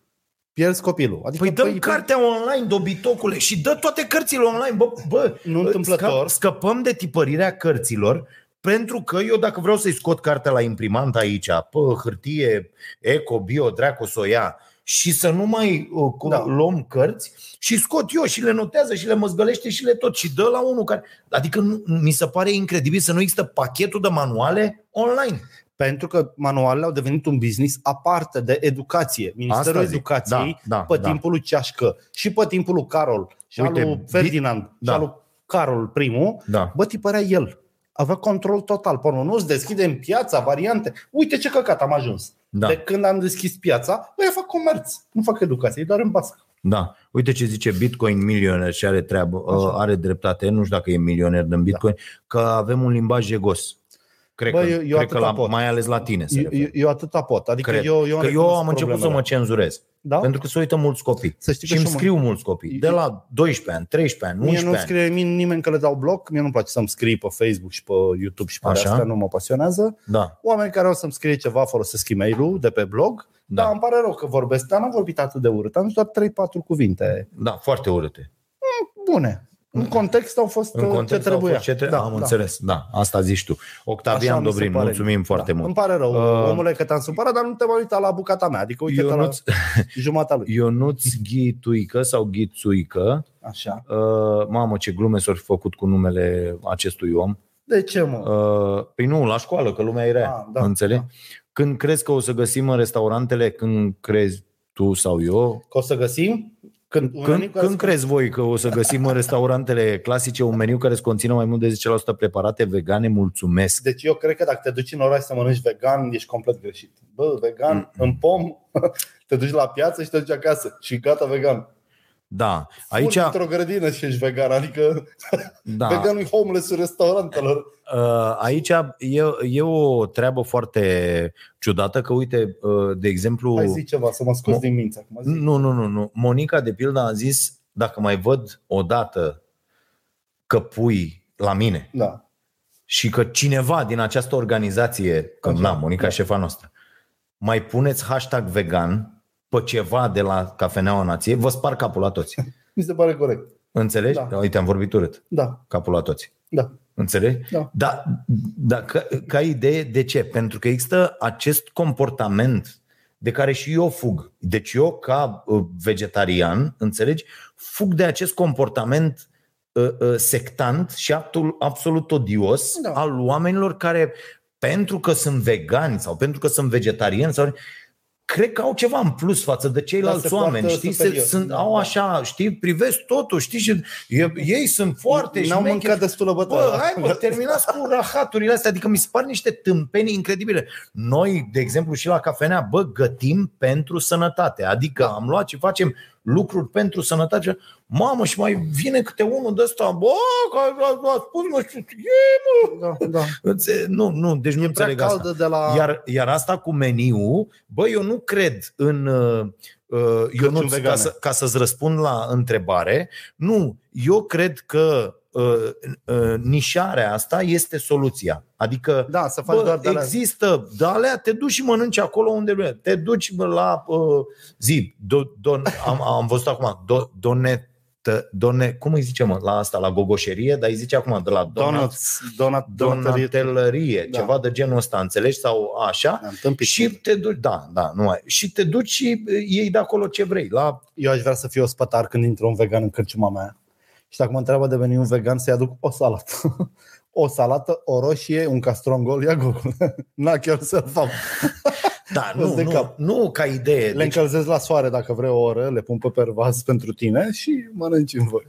Pierzi copilul. Adică, Păi dăm cartea online, dobitocule, și dă toate cărțile online. Bă, bă Nu întâmplător. Scăp, scăpăm de tipărirea cărților pentru că eu dacă vreau să-i scot cartea la imprimant aici, pe hârtie, eco, bio, dracu să o ia, și să nu mai uh, cu- Da. luăm cărți și scot eu și le notează și le măzgălește și le tot și dă la unul care... Adică nu, mi se pare incredibil să nu există pachetul de manuale online. Pentru că manualele au devenit un business aparte de educație. Ministerul Asta zic. Educației, Da, da, pe da. timpul lui Ceașcă și pe timpul lui Carol și Uite, al lui Ferdinand da. și al lui Carol primul, Da. bă, tipărea el. Avea control total. Până nu-ți deschidem piața, variante. Uite ce căcat am ajuns. Da. De când am deschis piața, băi, fac comerț. Nu fac educație, e doar în bască. Da. Uite ce zice Bitcoin milioner și are treabă, Așa. are dreptate, nu știu dacă e milioner din Bitcoin, că avem un limbaj jegos. Cred Bă, că, eu- eu cred că atâta la, pot. mai ales la tine se Eu, referă. eu, eu atâta pot. Adică Cred. eu, eu, că eu recunosc am început să mă problemele. cenzurez. Da? Pentru că se uită mulți copii. Să știi și că îmi și mă- scriu mulți copii. De la 12 ani, 13 ani, Mie 11 nu ani. scrie mie nimeni că le dau bloc, mie nu-mi place să-mi scrii pe Facebook și pe YouTube și pe Așa. astea, nu mă pasionează. Da. Oameni care au să-mi scrie ceva folosesc e-mail-ul de pe blog, Da. dar îmi pare rău că vorbesc, dar n-am vorbit atât de urât, am zis doar 3-4 cuvinte Da, foarte urâte. bune. În context au fost În uh, context ce trebuia. Au fost ce tre- Da, am da. înțeles. Da, asta zici tu. Așa Octavian mi se Dobrin, pare. mulțumim Da. foarte mult. Îmi pare rău, Uh, omule, că te-am supărat, dar nu te mai uita la bucata mea. Adică uite la Ionuț, jumata lui. Ionuț Ghituică sau Ghițuică. Așa. Uh, mamă, ce glume s-au făcut cu numele acestui om. De ce, mă? Uh, păi nu, la școală, că lumea e rea. Ah, da, înțelegi? da. Când crezi că o să găsim în restaurantele, când crezi, tu sau eu. Că o să găsim când, un Când, meniu care când să- crezi voi că o să găsim în restaurantele clasice un meniu care să conțină mai mult de 10% preparate vegane? Mulțumesc! Deci eu cred că dacă te duci în oraș să mănânci vegan, ești complet greșit. Bă, vegan, Mm. în pom, te duci la piață și te duci acasă și gata vegan. Da, Aici... aici, într-o grădină și ești vegan, adică da, da. veganul e homeless-ul restaurantelor. Uh, Aici e, e o treabă foarte ciudată că, uite, uh, de exemplu... Hai zi ceva, să mă scoți Mo- din minți acum. Zi. Nu, nu, nu, nu. Monica, de pildă, a zis, dacă mai văd o dată că pui la mine Da. și că cineva din această organizație, că Așa, na, Monica da. e șefa noastră, mai puneți hashtag vegan pe ceva de la Cafeneaua Nației, vă spar capul la toți. Mi se pare corect. Înțelegi? Da. Uite, am vorbit urât. Da, Capul la toți. da. Înțelegi? Da. Da, da ca, ca idee, de ce? Pentru că există acest comportament de care și eu fug. Deci eu, ca uh, vegetarian, înțelegi, fug de acest comportament uh, uh, sectant și aptul, absolut odios Da. al oamenilor care, pentru că sunt vegani sau pentru că sunt vegetariani, sau cred că au ceva în plus față de ceilalți se oameni, poartă știi? Se, superior. sunt, Da, au da. așa, știi, privesc totul, știi? Și e- ei sunt foarte N-au șmecheri. mâncat destulă bătaie. Bă, hai mă, terminați cu rahaturile astea, adică mi se par niște tâmpenii incredibile. Noi, de exemplu, și la cafenea, bă, gătim pentru sănătate. Adică Da. am luat și facem lucruri pentru sănătate. Mamă, și mai vine câte unul de ăsta, bă, că a, a spus, nu știu, e, mă. Da, da. Înțe- Nu, nu, deci nu E prea înțeleg asta. caldă de la... Iar, iar asta cu meniu, bă, eu nu cred în. Uh, uh, eu nu, ca, vegane. să, ca să-ți răspund la întrebare, nu, eu cred că uh, uh, nișarea asta este soluția. Adică Da, să faci Bă, doar de la... există, de alea, te duci și mănânci acolo unde vrei. Te duci bă, la uh, zi, do, don, am, am văzut acum, do, donet, done, cum îi zice mă, la asta, la gogoșerie, dar îi zice acum de la donat, Donuts, donut, donatelie. donatelărie, Da. ceva de genul ăsta, înțelegi? Sau așa. Da, întâmpit. Și te duci, da, da, nu mai. Și te duci și uh, iei de acolo ce vrei. La Eu aș vrea să fiu ospătar când intră un vegan în cârciuma mea. Și dacă mă întreabă de veni un vegan, să-i aduc o salată. o salată, o roșie, un castrongol, ia gogul. Na, chiar să-l fac. Da, Jos nu, de nu, cap. nu ca idee. Le Deci, încălzesc la soare dacă vrei o oră, le pun pe pervaz pentru tine și mănânci în voi.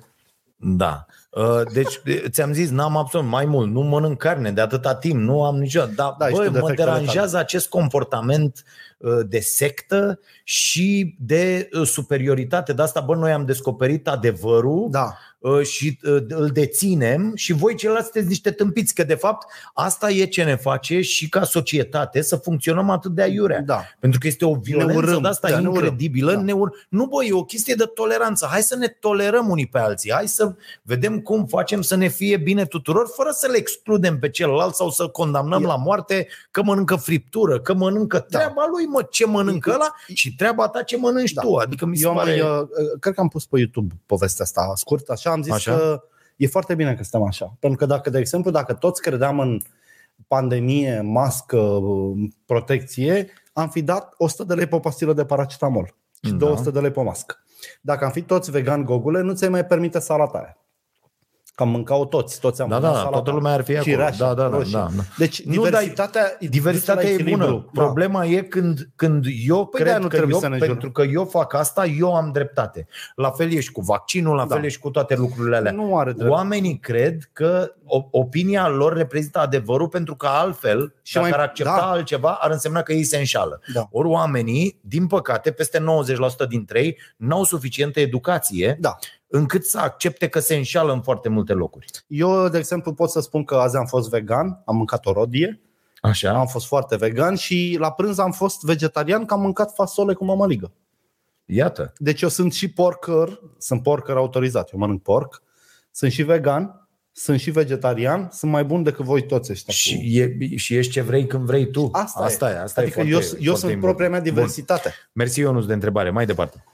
da. Uh, Deci, ți-am zis, n-am absolut mai mult, nu mănânc carne de atâta timp, nu am nicio. Dar, Da, da, știu bă, mă defectele deranjează acest comportament uh, de sectă și de uh, superioritate. De asta, bă, noi am descoperit adevărul Da. Uh, și uh, îl deținem și voi ceilalți sunteți niște tâmpiți, că de fapt asta e ce ne face și ca societate să funcționăm atât de aiurea. Da. Pentru că este o violență urâm, de asta da, ne urâm. incredibilă. Da. Ne ur... Nu, bă, e o chestie de toleranță. Hai să ne tolerăm unii pe alții. Hai să vedem cum facem să ne fie bine tuturor, fără să le excludem pe celălalt sau să condamnăm E- la moarte că mănâncă friptură, că mănâncă treaba lui, mă, ce mănâncă ăla și treaba ta ce mănânci Da. tu. Adică mi se Eu pare... mai, uh, cred că am pus pe YouTube povestea asta scurt, așa am zis Așa? că e foarte bine că stăm așa. Pentru că dacă, de exemplu, dacă toți credeam în pandemie, mască, protecție, am fi dat 100 de lei pe o pastilă de paracetamol și Da. 200 de lei pe o mască. Dacă am fi toți vegan gogule, nu ți-ai mai permite salata aia. Că am mâncat-o toți, toți am Da, mâncat da, salata. toată lumea ar fi acolo. Cireașa, Da, da, da, roșii. da, da. Deci Nu, diversitatea, Diversitatea e bună. Da. Problema e când, când eu Păi de-aia cred nu că trebuie eu, să ne jurăm. pentru că eu fac asta, eu am dreptate. La fel e și cu vaccinul, la Da. fel e și cu toate lucrurile alea. Nu are drept. Oamenii cred că o- opinia lor reprezintă adevărul pentru că altfel, Și și dacă mai- ar accepta da. altceva, ar însemna că ei se înșală. Da. Ori oamenii, din păcate, peste 90% dintre ei n-au suficientă educație Da. Încât să accepte că se înșală în foarte multe locuri. Eu, de exemplu, pot să spun că azi am fost vegan, am mâncat o rodie, Așa? am fost foarte vegan și la prânz am fost vegetarian că am mâncat fasole cu mămăligă. Iată. Deci eu sunt și porcăr, sunt porcăr autorizat, eu mănânc porc, sunt și vegan, sunt și vegetarian, sunt mai bun decât voi toți ăștia. cu- Și, e, și ești ce vrei când vrei tu. Asta, asta e. e. Asta adică e eu, foarte, eu foarte sunt important. propria mea Bun. diversitate. Mersi, Ionuț, de întrebare. Mai departe.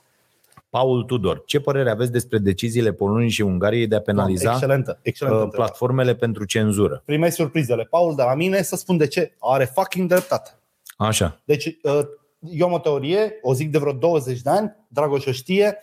Paul Tudor, ce părere aveți despre deciziile Poloniei și Ungariei de a penaliza Excelentă, excelentă uh, întrebare. platformele pentru cenzură? Primești surprizele. Paul de la mine să spun de ce. Are fucking dreptate. Așa. Deci, uh, eu am o teorie, o zic de vreo 20 de ani, Dragoș o știe,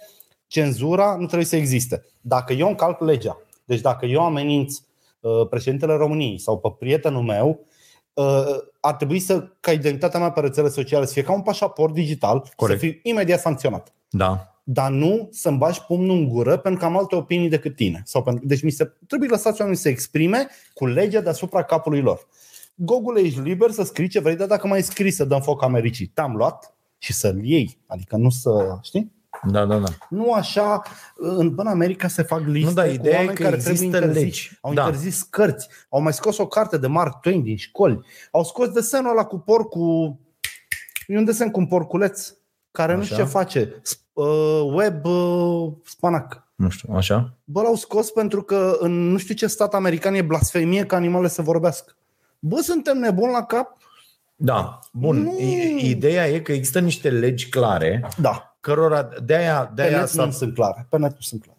cenzura nu trebuie să existe. Dacă eu încalc legea, deci dacă eu ameninț uh, președintele României sau pe prietenul meu, uh, ar trebui să, ca identitatea mea pe rețele sociale să fie ca un pașaport digital, Corect. să fiu imediat sancționat. Da. Dar nu să-mi bagi pumnul în gură pentru că am alte opinii decât tine. Sau pentru, deci mi se, trebuie lăsați oamenii să exprime cu legea deasupra capului lor. Google ești liber să scrii ce vrei, dar dacă mai scrii să dăm foc Americii, te-am luat și să-l iei. Adică nu să, știi? Da, da, da. Nu așa, în, în America se fac liste Nu, da, cu ideea e oameni că care există trebuie interziși. legi. Au Da. interzis cărți, au mai scos o carte de Mark Twain din școli, au scos desenul ăla cu porcul, e un desen cu un porculeț care nu Așa. știu ce face, Sp- uh, web uh, spanac. Nu știu, așa? Bă, l-au scos pentru că în nu știu ce stat american e blasfemie ca animalele să vorbească. Bă, suntem nebuni la cap? Da. Bun. Nu. I- Ideea e că există niște legi clare, Da. cărora de-aia, Pe de-aia net s-a... nu sunt clare. Pe net nu sunt clare.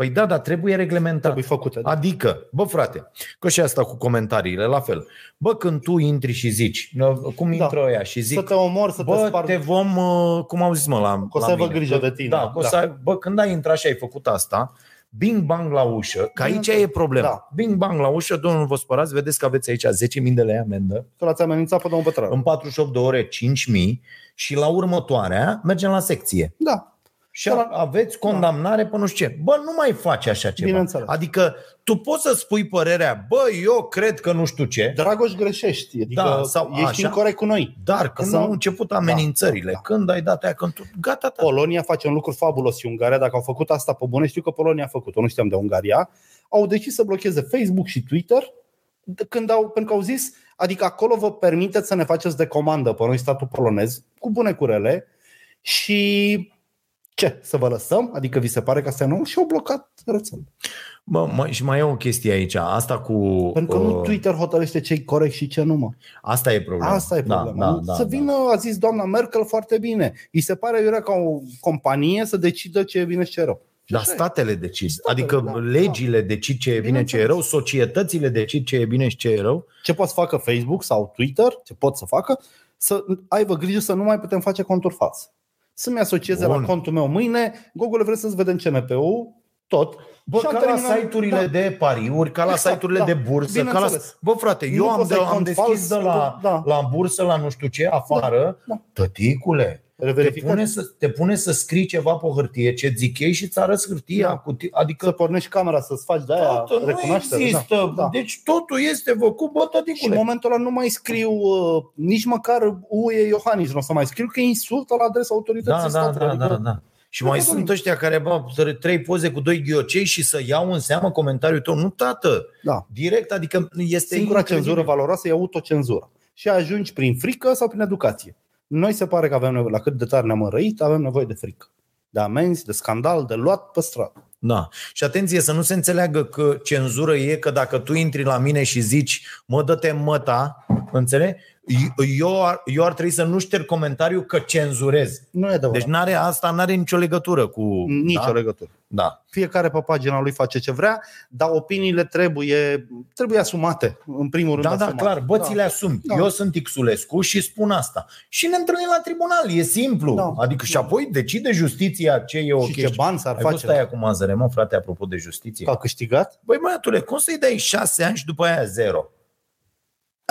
Păi da, dar trebuie reglementat. Trebuie făcute. Da. Adică, bă frate, că și asta cu comentariile, la fel. Bă, când tu intri și zici, cum Da. intră ăia și zic, Să te omor, să te bă, sparg. te vom, uh, cum au zis mă, la, Că o să la aibă mine. grijă Că- de tine. Da, că o Da. să ai, bă, când ai intrat și ai făcut asta, bing bang la ușă, că aici e problema. Da. Bing bang la ușă, domnul vă spărați, vedeți că aveți aici 10.000 de lei amendă, Că l-ați amenințat pe domnul Pătraru. în 48 de ore 5.000 și la următoarea mergem la secție. Da. Și a- aveți condamnare pe nu știu ce. Bă, nu mai faci așa ceva. Bineînțeles. Adică tu poți să spui părerea, bă, eu cred că nu știu ce, Dragoș greșești. Adică Da, sau ești așa. incorect cu noi. dar când Nu. au început amenințările, da. când ai dat aia, când tu, gata, ta. Polonia face un lucru fabulos și Ungaria, dacă au făcut asta pe bune, știu că Polonia a făcut-o, nu știam de Ungaria, au decis să blocheze Facebook și Twitter de- când au, pentru că au zis, adică acolo vă permiteți să ne faceți de comandă pe noi statul polonez, cu bune curele și ce? Să vă lăsăm? Adică vi se pare că asta e nou? Și au blocat rețelele. Bă, mai, și mai e o chestie aici, asta cu... Pentru că nu uh, Twitter hotărăște ce e corect și ce nu, mă. Asta e problema. Asta e problema. Da, da, da, să vină, a zis doamna Merkel foarte bine. Îi se pare iurea ca o companie să decidă ce e bine și ce e rău. Și Dar așa e. statele decid. Statele, adică da, legile decid ce e bine, ce e rău, societățile decid ce e bine și ce e rău. ce poate să facă Facebook sau Twitter, ce pot să facă, să aibă grijă să nu mai putem face conturi false. Să-mi asocieze Bun. la contul meu mâine, Google vrea să-ți vedem CNP-ul, tot. Bă, Și am ca la terminat- site-urile da. de pariuri, ca la Exact, site-urile da. de bursă. Ca la... Bineînțeles. Bă, frate, Nu eu am, poți de, să ai am cont deschis fals, de la, da. la bursă, la nu știu ce, afară. da. Tăticule, te Reverificat. pune, să, te pune să scrii ceva pe hârtie, ce zic ei și îți arăți hârtia. Da. Cu, ti- Să adică pornești camera să-ți faci de aia Tată, nu recunoaștere. există. Da. Da. Deci totul este făcut, bă, Și în tăticule. momentul ăla nu mai scriu uh, nici măcar UE Iohannis, nu o să mai scriu că insultă la adresa autorității Da, da, statului. da, da, da. Și mai Nu, sunt nu. ăștia care bă, trei poze cu doi ghiocei și să iau în seamă comentariul tău. Nu, tată, da. direct, adică este Singura incredibil. cenzură valoroasă e autocenzură. Și ajungi prin frică sau prin educație. Noi se pare că avem nevoie, la cât de tare ne-am răit, avem nevoie de frică. De amenzi, de scandal, de luat pe stradă. Da. Și atenție să nu se înțeleagă că cenzură e că dacă tu intri la mine și zici mă dă-te măta, înțelegi? Eu ar, eu ar trebui să nu șterg comentariul că cenzurez. Nu e adevărat. Deci n-are, asta nu are nicio legătură cu... Nici da? o legătură. Da. Fiecare pe pagina lui face ce vrea, dar opiniile trebuie, trebuie asumate. În primul rând Da, da, asumate. clar, bă, ți le asumi. Da. Eu sunt Xulescu și spun asta. Și ne întâlnim la tribunal, e simplu. Da. Adică și apoi decide justiția ce e ok. Și ce bani s-ar Ai face. văzut aia cu Mazăre, mă, frate, apropo de justiție? Că a câștigat? Băi, băiatule, cum să-i dai șase ani și după aia zero?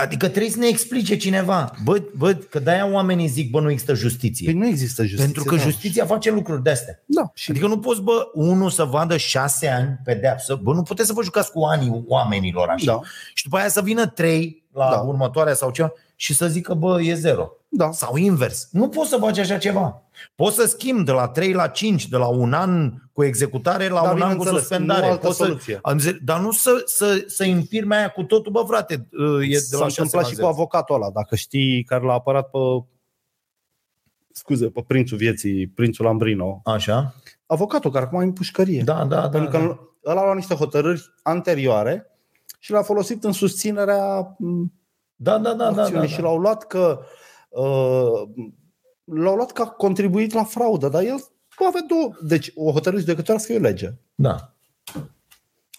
Adică trebuie să ne explice cineva. Bă, bă că de-aia oamenii zic, bă, nu există justiție. Păi nu există justiție. Pentru că da. justiția face lucruri de astea. Da. Și Adică nu poți, bă, unul să vadă șase ani pedeapsă. Bă, nu puteți să vă jucați cu anii oamenilor așa. Da. Și după aia să vină trei la Da. următoarea sau ceva și să zică, bă, e zero. Da. Sau invers. Nu poți să faci așa ceva. Poți să schimbi de la 3 la 5, de la un an cu executare la Da, un an cu bineînțeles, suspendare. nu altă Poți să, soluție. am zis, dar nu să, să, să infirme aia cu totul, bă frate, e de S-a la 6 întâmplat la și cu 10. avocatul ăla, dacă știi, care l-a apărat pe scuze, pe prințul vieții, prințul Lambrino. Așa? Avocatul care acum e în pușcărie. Da, da, da. Pentru că da. ăla a luat niște hotărâri anterioare și l-a folosit în susținerea m, Da, da, da, da, acțiunii da, și da. l-au luat că uh, l-au luat că a contribuit la fraudă, dar el nu avea două. Deci o hotărâre judecătorească e o lege. da.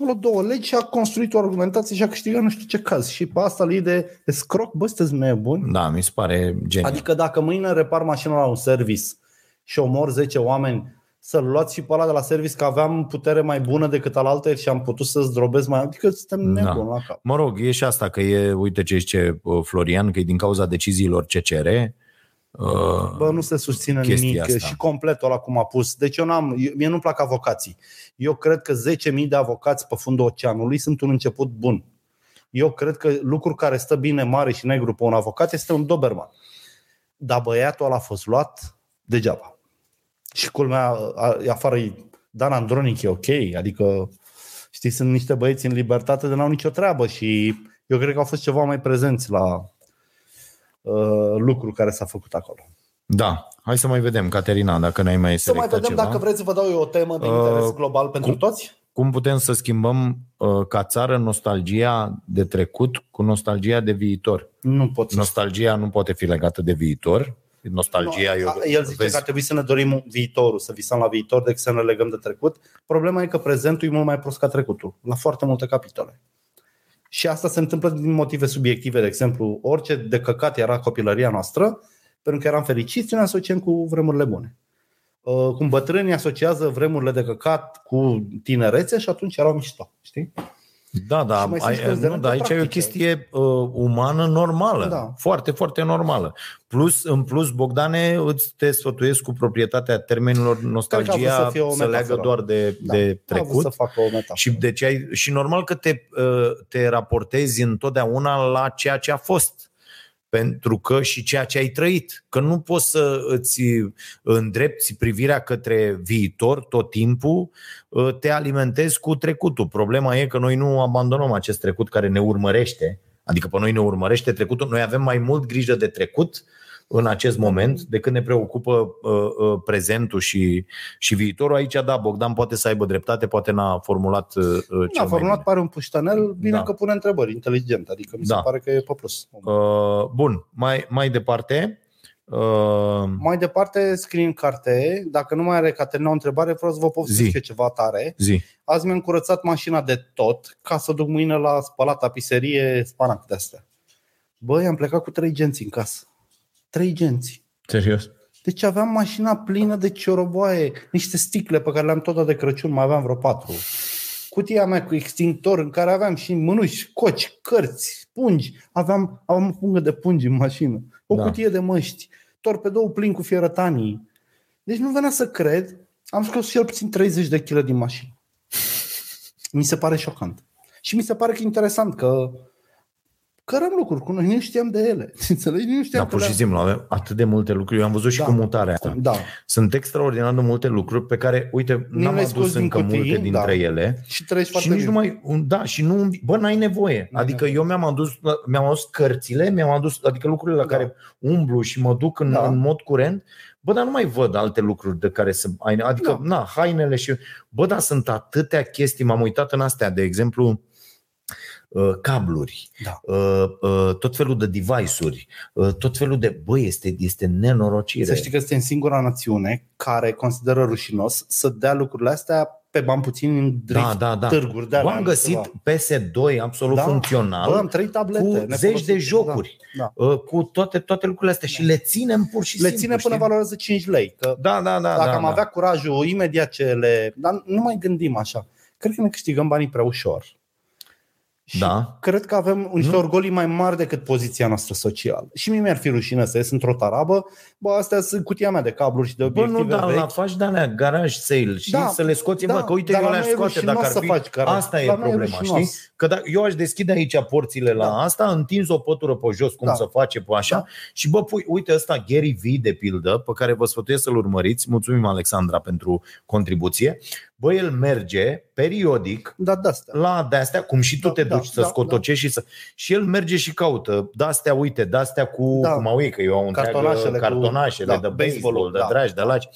A luat două legi și a construit o argumentație și a câștigat nu știu ce caz. Și pe asta îl iei de escroc, bă, sunteți nebuni. Da, mi se pare genial. Adică dacă mâine repar mașina la un service și omor 10 oameni să-l luați și pe ăla de la service că aveam putere mai bună decât al altă și am putut să zdrobesc mai Adică suntem Da. nebuni la cap. Mă rog, e și asta că e, uite ce zice uh, Florian, că e din cauza deciziilor CCR. Uh, Bă, nu se susține chestia nimic asta. și completul ăla cum a pus. Deci eu n-am, eu, mie nu-mi plac avocații. Eu cred că 10.000 de avocați pe fundul oceanului sunt un început bun. Eu cred că lucrul care stă bine mare și negru pe un avocat este un Doberman. Dar băiatul ăla a fost luat degeaba. Și culmea, a- afară e Dan Andronic e ok, adică știi, sunt niște băieți în libertate de n-au nicio treabă și eu cred că au fost ceva mai prezenți la uh, lucru care s-a făcut acolo. da, hai să mai vedem, Caterina, dacă n-ai mai Să mai selectat vedem ceva. dacă vreți să vă dau eu o temă de Uh, interes global pentru cum- toți. Cum putem să schimbăm uh, ca țară nostalgia de trecut cu nostalgia de viitor? Nu pot să Nostalgia nu poate fi legată de viitor. Nostalgia, Nu, eu, a- El zice vezi, că ar trebui să ne dorim viitorul, să visăm la viitor decât să ne legăm de trecut. Problema e că prezentul e mult mai prost ca trecutul, la foarte multe capitole. Și asta se întâmplă din motive subiective. De exemplu, orice de căcat era copilăria noastră, pentru că eram fericiți, ne asociem cu vremurile bune. Uh, Cum bătrânii asociază vremurile de căcat cu tinerețe și atunci erau mișto. Știi? Da, da, Și mai sunt ai, și nu, considerente da, aici e o practice. chestie uh, umană normală. Da. Foarte, foarte normală. Plus, în plus, Bogdane, îți te sfătuiesc cu proprietatea termenilor Cred că a nostalgia vrut să fie o să leagă metaforă. doar de, Da, de a vrut trecut. să facă o metaforă. Și, deci ai, și normal că te, uh, te raportezi întotdeauna la ceea ce a fost. Pentru că și ceea ce ai trăit. Că nu poți să îți îndrepti privirea către viitor tot timpul, uh, te alimentezi cu trecutul. Problema e că noi nu abandonăm acest trecut care ne urmărește. Adică pe noi ne urmărește trecutul. Noi avem mai mult grijă de trecut în acest moment decât ne preocupă uh, uh, prezentul și, și viitorul. Aici, da, Bogdan poate să aibă dreptate, poate n-a formulat uh, uh, cel Da, mai formulat bine. pare un puștanel, bine Da. că pune întrebări, inteligent, adică mi se Da. pare că e pe plus. Uh, bun, mai, mai departe. Uh, Mai departe scrie în carte, dacă nu mai are Caterina o întrebare, vreau să vă povestesc Zi. eu ceva tare. zi. Azi mi-am curățat mașina de tot ca să duc mâine la spălat tapiserie spanac de astea. Băi, am plecat cu trei genți în casă. Trei genți. Serios? Deci aveam mașina plină de cioroboaie, niște sticle pe care le-am tot dat de Crăciun, mai aveam vreo patru. Cutia mea cu extintor în care aveam și mânuși, coci, cărți, pungi. Aveam, aveam o pungă de pungi în mașină, o Da. da. cutie de măști, torpedou plin cu fierătanii. Deci nu venea să cred, am scos cel puțin 30 de kg din mașină. Mi se pare șocant. Și mi se pare că e interesant că cărăm lucruri cu noi, nu știam de ele. Înțelegi? Nu știam Da, că pur și le-am- simplu, avem atât de multe lucruri. Eu am văzut și Da. cu mutarea asta. Da. Sunt extraordinar de multe lucruri pe care, uite, Nu n-am le-ai adus scos din încă cutii, multe dintre da. ele. Și treci Și foarte nici bine. nu mai, da, și nu, bă, n-ai nevoie. N-ai Adică nevoie. eu mi-am adus, mi-am adus cărțile, mi-am adus, adică lucrurile la Da. care umblu și mă duc în, Da. în mod curent, bă, dar nu mai văd alte lucruri de care să ai, adică, Da. na, hainele și, bă, dar sunt atâtea chestii, m-am uitat în astea, de exemplu, uh, cabluri, Da. uh, uh, tot felul de device-uri, uh, tot felul de, bă, este, este nenorocire. Să știi că suntem singura națiune care consideră rușinos să dea lucrurile astea pe bani puțini în drift, da, da, da. târguri de Bă, alea, am nu găsit ceva. PS2 absolut Da. funcțional. Bă, am trei tablete. cu nefolosite. zeci de jocuri. Da. uh, cu toate, toate lucrurile astea și le ținem pur și Le simplu. ține până știi? valorează 5 lei. Că Da, da, da. dacă da, am da. avea curajul imediat ce le... Dar nu mai gândim așa. Cred că ne câștigăm banii prea ușor. Și Da. cred că avem niște Nu. orgolii mai mari decât poziția noastră socială. Și mie mi-ar fi rușine să ies într-o tarabă, bă, astea sunt cutia mea de cabluri și de Bă, obiective nu, dar vechi. la faci de alea garaj sale și Da, să le scoți, da, bă, că uite, dar eu la le-aș noi e scoate rușinos dacă ar să fi. faci garaj. Asta e La noi e problema, rușinos. știi? Că da, eu aș deschide aici porțile la Da. asta, întins o pătură pe jos, cum Da. să face pe așa, Da. și bă, pui, uite ăsta Gary V de pildă, pe care vă sfătuiesc să-l urmăriți, mulțumim Alexandra pentru contribuție, bă, el merge periodic Da, de astea. la de-astea, cum și tu Da, te da, duci să da, scotocești și să... Și el merge și caută de-astea, uite, de-astea cu, Da. cum au ei, că eu au întreagă Cartonașele cu- cartonașele da, de baseball, baseball-ul, de da. dragi, de laci.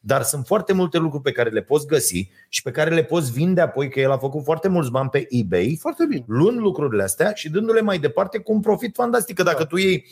Dar sunt foarte multe lucruri pe care le poți găsi și pe care le poți vinde apoi, că el a făcut foarte mulți bani pe eBay, Foarte bine. luând lucrurile astea și dându-le mai departe cu un profit fantastic. Că dacă Da. tu iei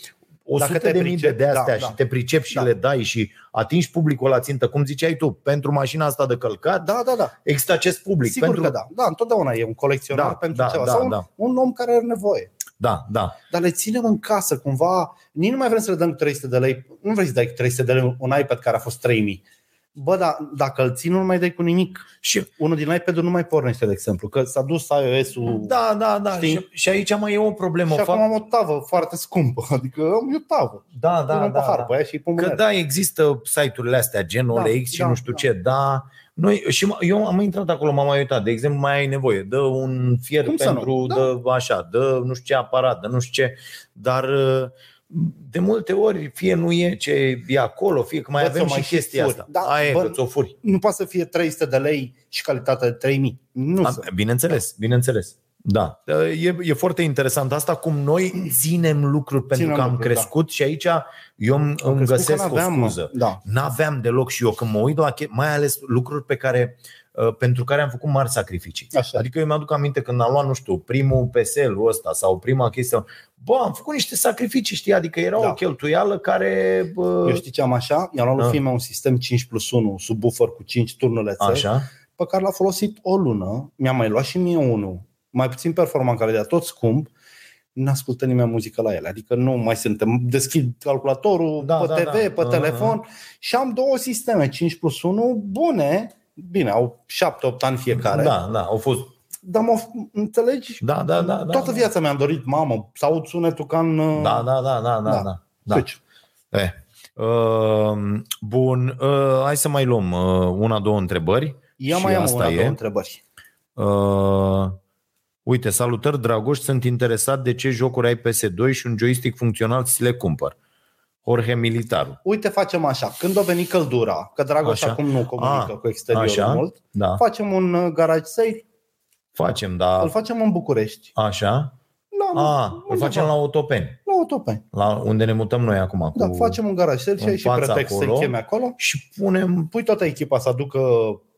100 Dacă te de mii de, pricepi, de astea da, și da. te pricepi și Da. le dai și atingi publicul la țintă, cum ziceai tu, pentru mașina asta de călcat, Da, da, da. există acest public. Sigur pentru... că da. Da, întotdeauna e un colecționar Da, pentru da, ceva. da, Sau un, da. un om care are nevoie. Da, da. Dar le ținem în casă cumva. Nici nu mai vrem să le dăm 300 de lei. Nu vrei să dai 300 de lei un iPad care a fost 3000. Bă, dar dacă îl ții, nu mai dai cu nimic. Și Unul din iPad nu mai pornește, de exemplu, că s-a dus iOS-ul da, da, da. Știi? Și, și aici mai e o problemă. și acum Fapt, am o tavă foarte scumpă. Adică am eu tavă. da, Da, da, un da, pahar da. pe aia și pun Că mâner. da, există site-urile astea, gen Da, OLX și da, nu știu da. ce, da. Noi, și m- eu am intrat acolo, m-am mai uitat. De exemplu, mai ai nevoie. Dă un fier Cum să nu? pentru, Da. dă așa, dă nu știu ce aparat, dă nu știu ce. Dar uh, de multe ori, fie nu e ce e acolo, fie că mai Bă, avem ți-o și mai și chestia furi. asta. Da, Aia e, bă, că ți-o furi. Nu poate să fie 300 de lei și calitatea de 3000. Nu A, să. Bineînțeles, bineînțeles. Da, e, e foarte interesant asta cum noi ținem lucruri pentru Ținem că am lucruri, crescut și aici eu îmi, îmi crezut că găsesc o n-aveam, scuză. Da. N-aveam deloc și eu când mă uit la che- mai ales lucruri pe care uh, pentru care am făcut mari sacrificii. Așa. Adică eu mi-aduc aminte când am luat, nu știu, primul PSL-ul ăsta sau prima chestie. Bă, am făcut niște sacrificii, știi? Adică era Da. o cheltuială care... Bă, Eu știi ce am așa? I-am luat lui Da. fiul meu un sistem 5 plus 1, subwoofer cu 5 turnulețe, Așa? pe care l-a folosit o lună. Mi-am mai luat și mie unul, mai puțin performant care de tot scump, nu ascultă nimeni muzică la ele. Adică nu mai suntem. Deschid calculatorul Da, pe da, TV, da. pe Ah, telefon și am două sisteme, 5 plus 1, bune, bine, au 7-8 ani fiecare. Da, da, au fost... Dar mă înțelegi? Da, da, da. da Toată da. viața mi-am dorit, mamă, să aud sunetul ca în... Da, da, da, da, da. Da. da. da. Deci, Eh. Uh, bun, uh, hai să mai luăm uh, una, două întrebări. ia Și mai am asta una, e. două întrebări. Uh, uite, salutări Dragoș, sunt interesat de ce jocuri ai PS2 și un joystick funcțional ți le cumpăr. Jorge Militaru. Uite, facem așa. Când a venit căldura, că Dragoș Așa. acum nu comunică Ah, cu exteriorul așa? mult, Da, facem un uh, garage sale, facem, îl da. facem în București. Așa? La, A, îl undeva, facem la Otopeni, la Otopeni. la unde ne mutăm noi acum. Da, cu... facem un garage sale și în ai și fața pretext acolo. să-i chemi acolo. Și punem, Pui toată echipa să aducă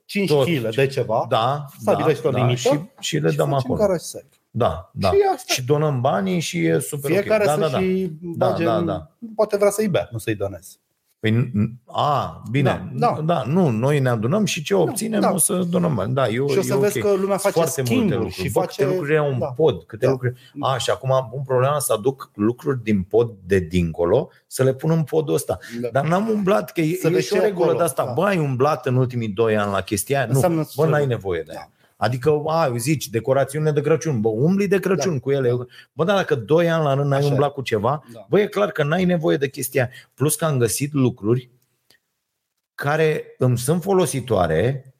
5 Tot. kg de ceva da, Stabilești da, o da, limită și, și le și dăm facem acolo. garage sale. Da, da. Și asta. Și donăm banii și e super Fiecare ok. Da, să da, da. și Da, bage da, în- da. Poate vrea să-i bea, nu să-i donezi. Păi, n- a, bine, Da, da, da. da. nu, noi ne adunăm și ce obținem da. o să donăm bani. Da, eu, Și o să e vezi ok. că lumea face Foarte multe schimburi lucruri. și Bă, face... câte lucruri au un da. pod, câte Da. lucruri... A, și acum am un problema să aduc lucruri din pod de dincolo, să le pun în podul ăsta. Da. Dar n-am umblat, că e, Să e vezi și o și regulă acolo, de asta. da. Bă, ai umblat în ultimii doi ani la chestia aia? Nu, Înseamnă bă, să- n-ai nevoie de aia. Da. Adică, a, zici, decorațiunile de Crăciun, bă, umbli de Crăciun Da. cu ele. Bă, dar dacă doi ani la rând n-ai Așa e. umblat cu ceva, Da. bă, e clar că n-ai nevoie de chestia aia. Plus că am găsit lucruri care îmi sunt folositoare,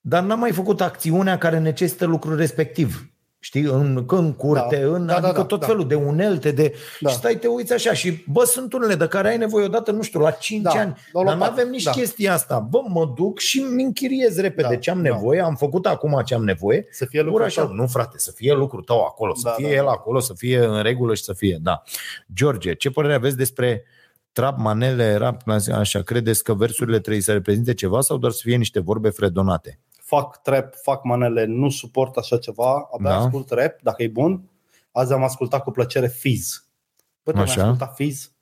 dar n-am mai făcut acțiunea care necesită lucrul respectiv. Știi, în, în curte, Da. în, Da, da, adică da, tot da. felul de unelte, de, Da. și stai, te uiți așa și, bă, sunt unele de care ai nevoie odată, nu știu, la 5 Da, ani, la o dar nu lopată, avem nici da. chestia asta. Bă, mă duc și îmi închiriez repede Da, ce am da. nevoie, am făcut acum ce am nevoie, Să fie Ura lucrul așa, tău. nu frate, să fie lucrul tău acolo, să Da, fie da, el da. acolo, să fie în regulă și să fie, da. George, ce părere aveți despre trap, manele, rap, așa, credeți că versurile trebuie să reprezinte ceva sau doar să fie niște vorbe fredonate? Fac trap, fac manele, nu suport așa ceva, abia Da. ascult rap, dacă e bun. Azi am ascultat cu plăcere Fizz. Bă, tu ai Așa. ascultat Fizz?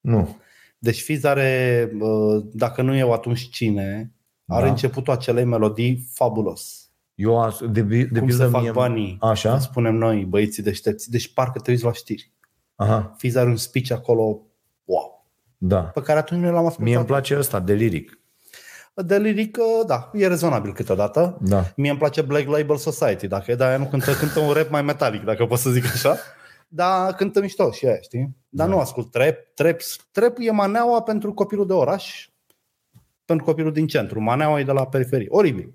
Nu. Deci Fizz are, uh, dacă nu eu atunci cine, are Da. începutul acelei melodii fabulos. Eu, as- de, de Cum pildă, să fac mie- banii, Așa? cum spunem noi, băieții deștepți. Deci parcă te uiți la știri. Aha, Fizz are un speech acolo, wow, da. pe care atunci nu l-am ascultat. Mie îmi place ăsta de liric. De liric, uh, da, e rezonabil câteodată. Da. Mie îmi place Black Label Society, dacă e de aia nu cântă, cântă un rap mai metalic, dacă pot să zic așa. Dar cântă mișto și aia, știi? Dar Da. nu ascult trap. Trap, trap e maneaua pentru copilul de oraș, pentru copilul din centru. Maneaua e de la periferie. Oribil.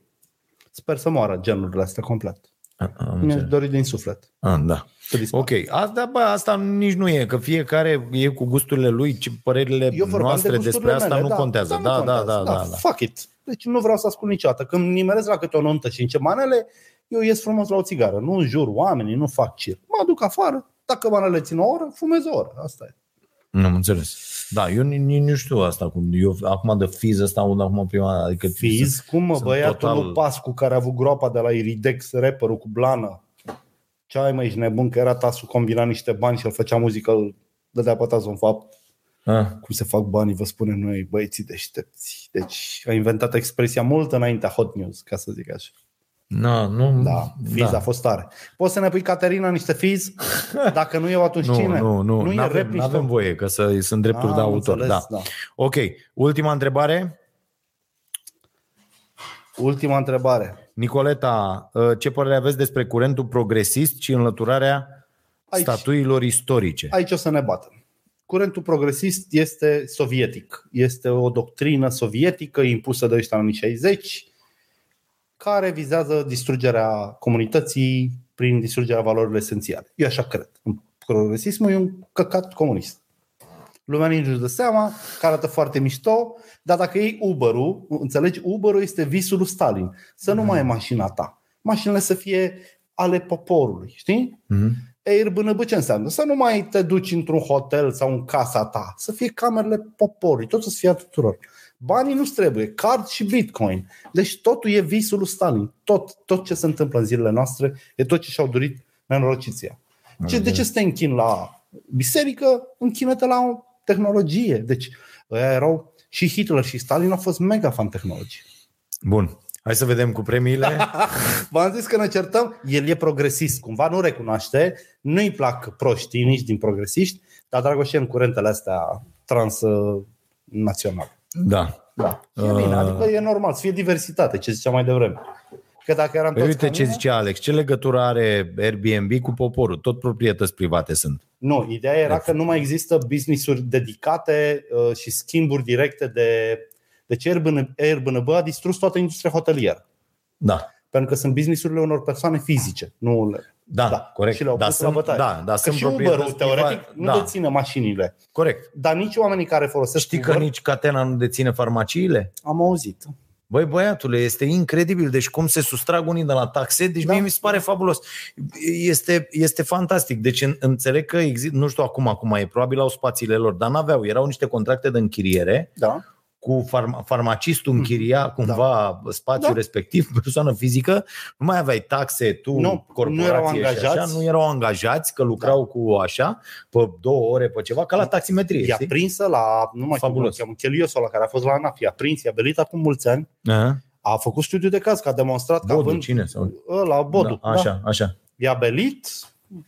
Sper să moară genurile astea complet. A- am Mi-aș înțeles. dori din suflet. Ah, da. Să dispară. Ok, asta, bă, asta nici nu e, că fiecare e cu gusturile lui, ci părerile Eu vorbeam noastre de despre gusturile asta mele, nu da, contează. nu Da, da, contează. da, da, da. Fuck it. Deci nu vreau să ascult niciodată. Când nimeresc la câte o nuntă și încep manele, eu ies frumos la o țigară. Nu jur oamenii, nu fac cir. Mă duc afară. Dacă manele țin o oră, fumez o oră. Asta e. Nu am înțeles. Da, eu nici ni, nu știu asta. Cum, eu acum de fiz ăsta aud acum prima dată. Adică Fiz, cum mă, sunt băiatul total- lui Pascu care a avut groapa de la Iridex, rapperul cu blană. Ce ai mă, ești nebun că era tasul combina niște bani și el făcea muzică, îl dădea pe tasul în fapt. Ah, Cum se fac banii, vă spunem noi, băieții deștepți. Deci a inventat expresia mult înaintea Hot News, ca să zic așa. na, nu, Da, Fiz da. a fost tare. Poți să ne pui, Caterina, niște Fiz? Dacă nu eu, atunci Nu, cine? nu, nu, nu e n-avem, rap nici n-avem tot. voie, că să, sunt drepturi Ah, de am autor. înțeles, Da. da. Ok, ultima întrebare. Ultima întrebare. Nicoleta, uh, ce părere aveți despre curentul progresist și înlăturarea Aici. statuilor istorice? Aici o să ne batem. Curentul progresist este sovietic. Este o doctrină sovietică impusă de ăștia în anii 60 care vizează distrugerea comunității prin distrugerea valorilor esențiale. Eu așa cred. Progresismul e un căcat comunist. Lumea nici nu-și dă seama, că arată foarte mișto, dar dacă iei Uber-ul, înțelegi, Uber-ul este visul lui Stalin. Să nu mai e mașina ta. Mașinile să fie ale poporului, știi? Mhm. Airbnb ce înseamnă? Să nu mai te duci într-un hotel sau în casa ta, să fie camerele poporului, totul să fie a tuturor. Banii nu trebuie, card și bitcoin. Deci totul e visul lui Stalin. Tot, tot ce se întâmplă în zilele noastre e tot ce și-au dorit nenorociția. Ce, de ce să te închin la biserică? Închină-te la o tehnologie. Deci ăia erau și Hitler și Stalin au fost mega fan tehnologie. Bun. Hai să vedem cu premiile. V-am zis că ne certăm, el e progresist, cumva nu recunoaște, nu-i plac proștii nici din progresiști, dar Dragoșe în curentele astea transnaționale. Da. Da. E bine, adică e normal să fie diversitate, ce ziceam mai devreme. Că dacă eram Păi toți uite ca ce mine- zice Alex, ce legătură are Airbnb cu poporul? Tot proprietăți private sunt. Nu, ideea era că nu mai există business-uri dedicate uh, și schimburi directe de... Deci Airbnb, Airbnb a distrus toată industria hotelieră. Da. Pentru că sunt businessurile unor persoane fizice. Nu le... Da, Da, corect. și le-au da, pus la sunt, bătaie. da, da, Că sunt și Uber-ul, proprietăți teoretic, private. nu da, deține mașinile. corect. Dar nici oamenii care folosesc Știi că Uber, nici Catena nu deține farmaciile? am auzit. Băi, băiatule, este incredibil. Deci cum se sustrag unii de la taxe, deci Da. da. mie mi se pare fabulos. Este, este fantastic. Deci în- înțeleg că există, nu știu acum, acum e, probabil au spațiile lor, dar n-aveau. Erau niște contracte de închiriere Da. Cu farma, farmacistul închiria cumva spațiul Da. respectiv, persoană fizică, nu mai aveai taxe, tu, Nu, corporație nu erau și așa, angajați. nu erau angajați, că lucrau cu așa, pe două ore, pe ceva, ca la taximetrie. E știi? aprinsă la, nu mai știu cum Fabulos. îl cheamă, Cheliosul ăla care a fost la ANAF, e aprins, i-a belit acum mulți ani, Aha. a făcut studiu de caz, că a demonstrat că Bodu, având cine? Sau... ăla, Bodu, Da, așa, așa. i-a belit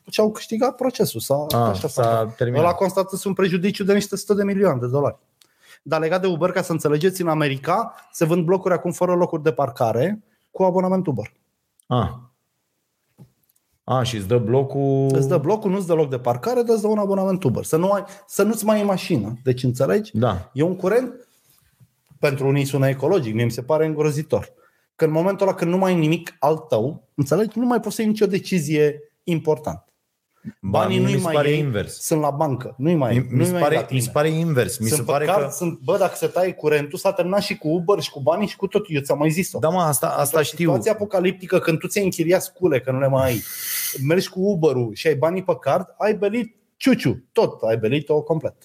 și au câștigat procesul. S-a, A, așa s-a s-a făcut. terminat. Ăla a constatat un prejudiciu de niște 100 de milioane de dolari. Dar legat de Uber, ca să înțelegeți, în America se vând blocuri acum fără locuri de parcare cu abonament Uber. A. A, și îți dă blocul... Îți dă blocul, nu-ți dă loc de parcare, dar îți dă un abonament Uber. Să, nu ai, să nu-ți mai iei mașină. Deci înțelegi? Da. E un curent, pentru unii sună ecologic, mie mi se pare îngrozitor. Că în momentul ăla când nu mai ai nimic al tău, înțelegi, nu mai poți să iei nicio decizie importantă. Banii mie nu-i mi se mai pare iei, invers. sunt la bancă. Nu-i mai, Mi, mi, nu-i se mai la pare, tine. mi se pare invers. Mi sunt se pare păcat, că... sunt, bă, dacă se taie curentul, s-a terminat și cu Uber și cu banii și cu tot. Eu ți-am mai zis-o. Da, mă, asta, asta Într-o știu. situație apocaliptică, când tu ți-ai închiriat scule, că nu le mai ai, mergi cu Uber-ul și ai banii pe card, ai belit ciuciu, tot, ai belit-o complet.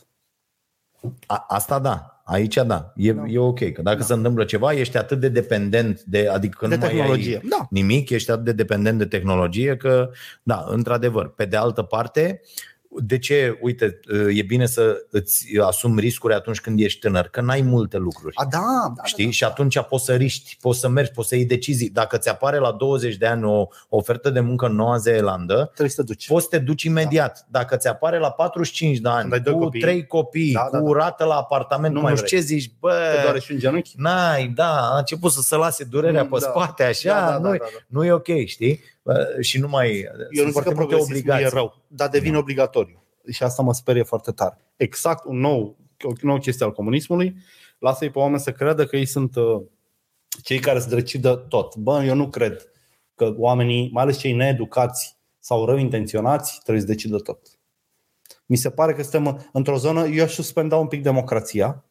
A, asta da. Aici da. E, Da. e ok. Că dacă se întâmplă ceva, ești atât de dependent de, adică că De nu mai tehnologie. ai Da. nimic, ești atât de dependent de tehnologie că, da, într-adevăr. Pe de altă parte, de ce, uite, e bine să îți asumi riscuri atunci când ești tânăr, că n-ai multe lucruri. A, da, da, Știi? da, Și atunci poți să riști, poți să mergi, poți să iei decizii. Dacă ți apare la 20 de ani o ofertă de muncă în Noua Zeelandă, Trebuie să te duci. poți să te duci imediat. Dacă ți apare la 45 de ani, Când ai doi cu copii. trei copii, Da, da, cu da. rată la apartament, Nu nu, mai nu știu vrei. ce zici, Te doare bă, și un genunchi. n-ai, da, a început să se lase durerea Mm, pe da. spate, așa, Da, da, da, nu, da, da. nu e ok, știi? Bă, Și nu mai, Eu sunt nu zic că foarte multe progresismul e obligații. rău, dar devine obligatoriu. Și asta mă sperie foarte tare. Exact un nou, o nouă chestie al comunismului, lasă-i pe oameni să creadă că ei sunt uh, cei care să decidă tot. Bă, eu nu cred că oamenii, mai ales cei needucați sau rău intenționați, trebuie să decidă tot. Mi se pare că suntem într-o zonă, eu aș suspenda un pic democrația